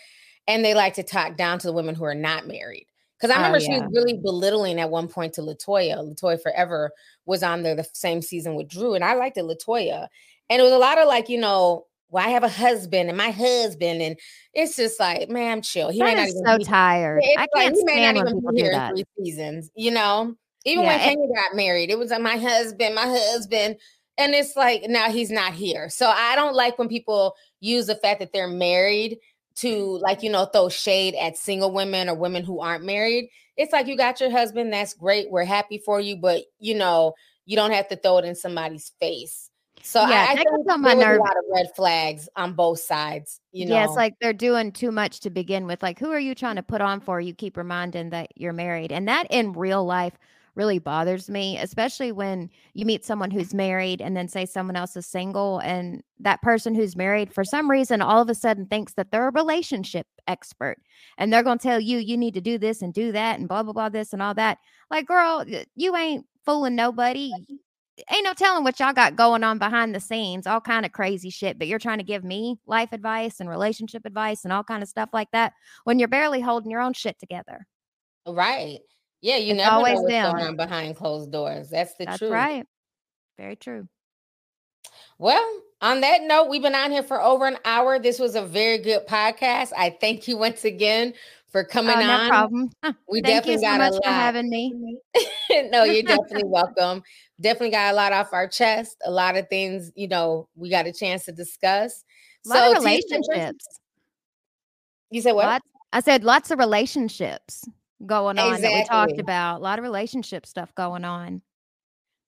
[SPEAKER 2] and they like to talk down to the women who are not married. Because I
[SPEAKER 3] Oh,
[SPEAKER 2] remember she was really belittling at one point to Latoya. Latoya Forever was on there the same season with Drew, and I liked it, Latoya. And it was a lot of like, you know, well, I have a husband and my husband, and it's just like, man, chill. He may
[SPEAKER 3] That
[SPEAKER 2] not even
[SPEAKER 3] so
[SPEAKER 2] be-
[SPEAKER 3] tired.
[SPEAKER 2] it's
[SPEAKER 3] I
[SPEAKER 2] like,
[SPEAKER 3] can't
[SPEAKER 2] he may
[SPEAKER 3] stand
[SPEAKER 2] not even be here in three seasons, you know. Even
[SPEAKER 3] Yeah,
[SPEAKER 2] when
[SPEAKER 3] it-
[SPEAKER 2] Kenya got married, it was like my husband, my husband, and it's like now he's not here. So I don't like when people use the fact that they're married to like you know throw shade at single women or women who aren't married. It's like you got your husband, that's great. We're happy for you, but you know you don't have to throw it in somebody's face. So
[SPEAKER 3] Yeah,
[SPEAKER 2] I, I think
[SPEAKER 3] on my nerve.
[SPEAKER 2] a lot of red flags on both sides. You know,
[SPEAKER 3] yeah, it's like they're doing too much to begin with. Like, who are you trying to put on for? You keep reminding that you're married. And that in real life really bothers me, especially when you meet someone who's married and then say someone else is single. And that person who's married, for some reason, all of a sudden thinks that they're a relationship expert and they're going to tell you, you need to do this and do that and blah, blah, blah, this and all that. Like, girl, you ain't fooling nobody. Ain't no telling what y'all got going on behind the scenes, all kind of crazy shit. But you're trying to give me life advice and relationship advice and all kind of stuff like that when you're barely holding your own shit together.
[SPEAKER 2] right. Yeah, you
[SPEAKER 3] It's
[SPEAKER 2] never know
[SPEAKER 3] always
[SPEAKER 2] what's
[SPEAKER 3] them.
[SPEAKER 2] going on behind closed doors. That's the
[SPEAKER 3] That's
[SPEAKER 2] truth.
[SPEAKER 3] right. Very true.
[SPEAKER 2] Well, on that note, we've been on here for over an hour. This was a very good podcast. I thank you once again for coming
[SPEAKER 3] Oh, no
[SPEAKER 2] on.
[SPEAKER 3] problem.
[SPEAKER 2] We
[SPEAKER 3] Thank you
[SPEAKER 2] definitely
[SPEAKER 3] so
[SPEAKER 2] got
[SPEAKER 3] much
[SPEAKER 2] a lot.
[SPEAKER 3] for having me.
[SPEAKER 2] no, you're definitely welcome. Definitely got a lot off our chest. A lot of things, you know, we got a chance to discuss. So,
[SPEAKER 3] relationships.
[SPEAKER 2] You said what?
[SPEAKER 3] Lots, I said lots of relationships going on that we talked about. A lot of relationship stuff going on.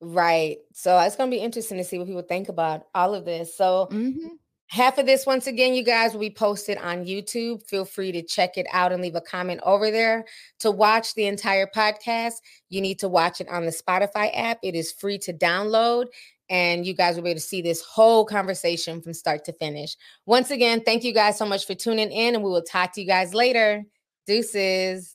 [SPEAKER 2] Right. So it's going to be interesting to see what people think about all of this. So
[SPEAKER 3] Mhm.
[SPEAKER 2] half of this, once again, you guys will be posted on YouTube. Feel free to check it out and leave a comment over there. To watch the entire podcast, you need to watch it on the Spotify app. It is free to download. And you guys will be able to see this whole conversation from start to finish. Once again, thank you guys so much for tuning in, and we will talk to you guys later. Deuces.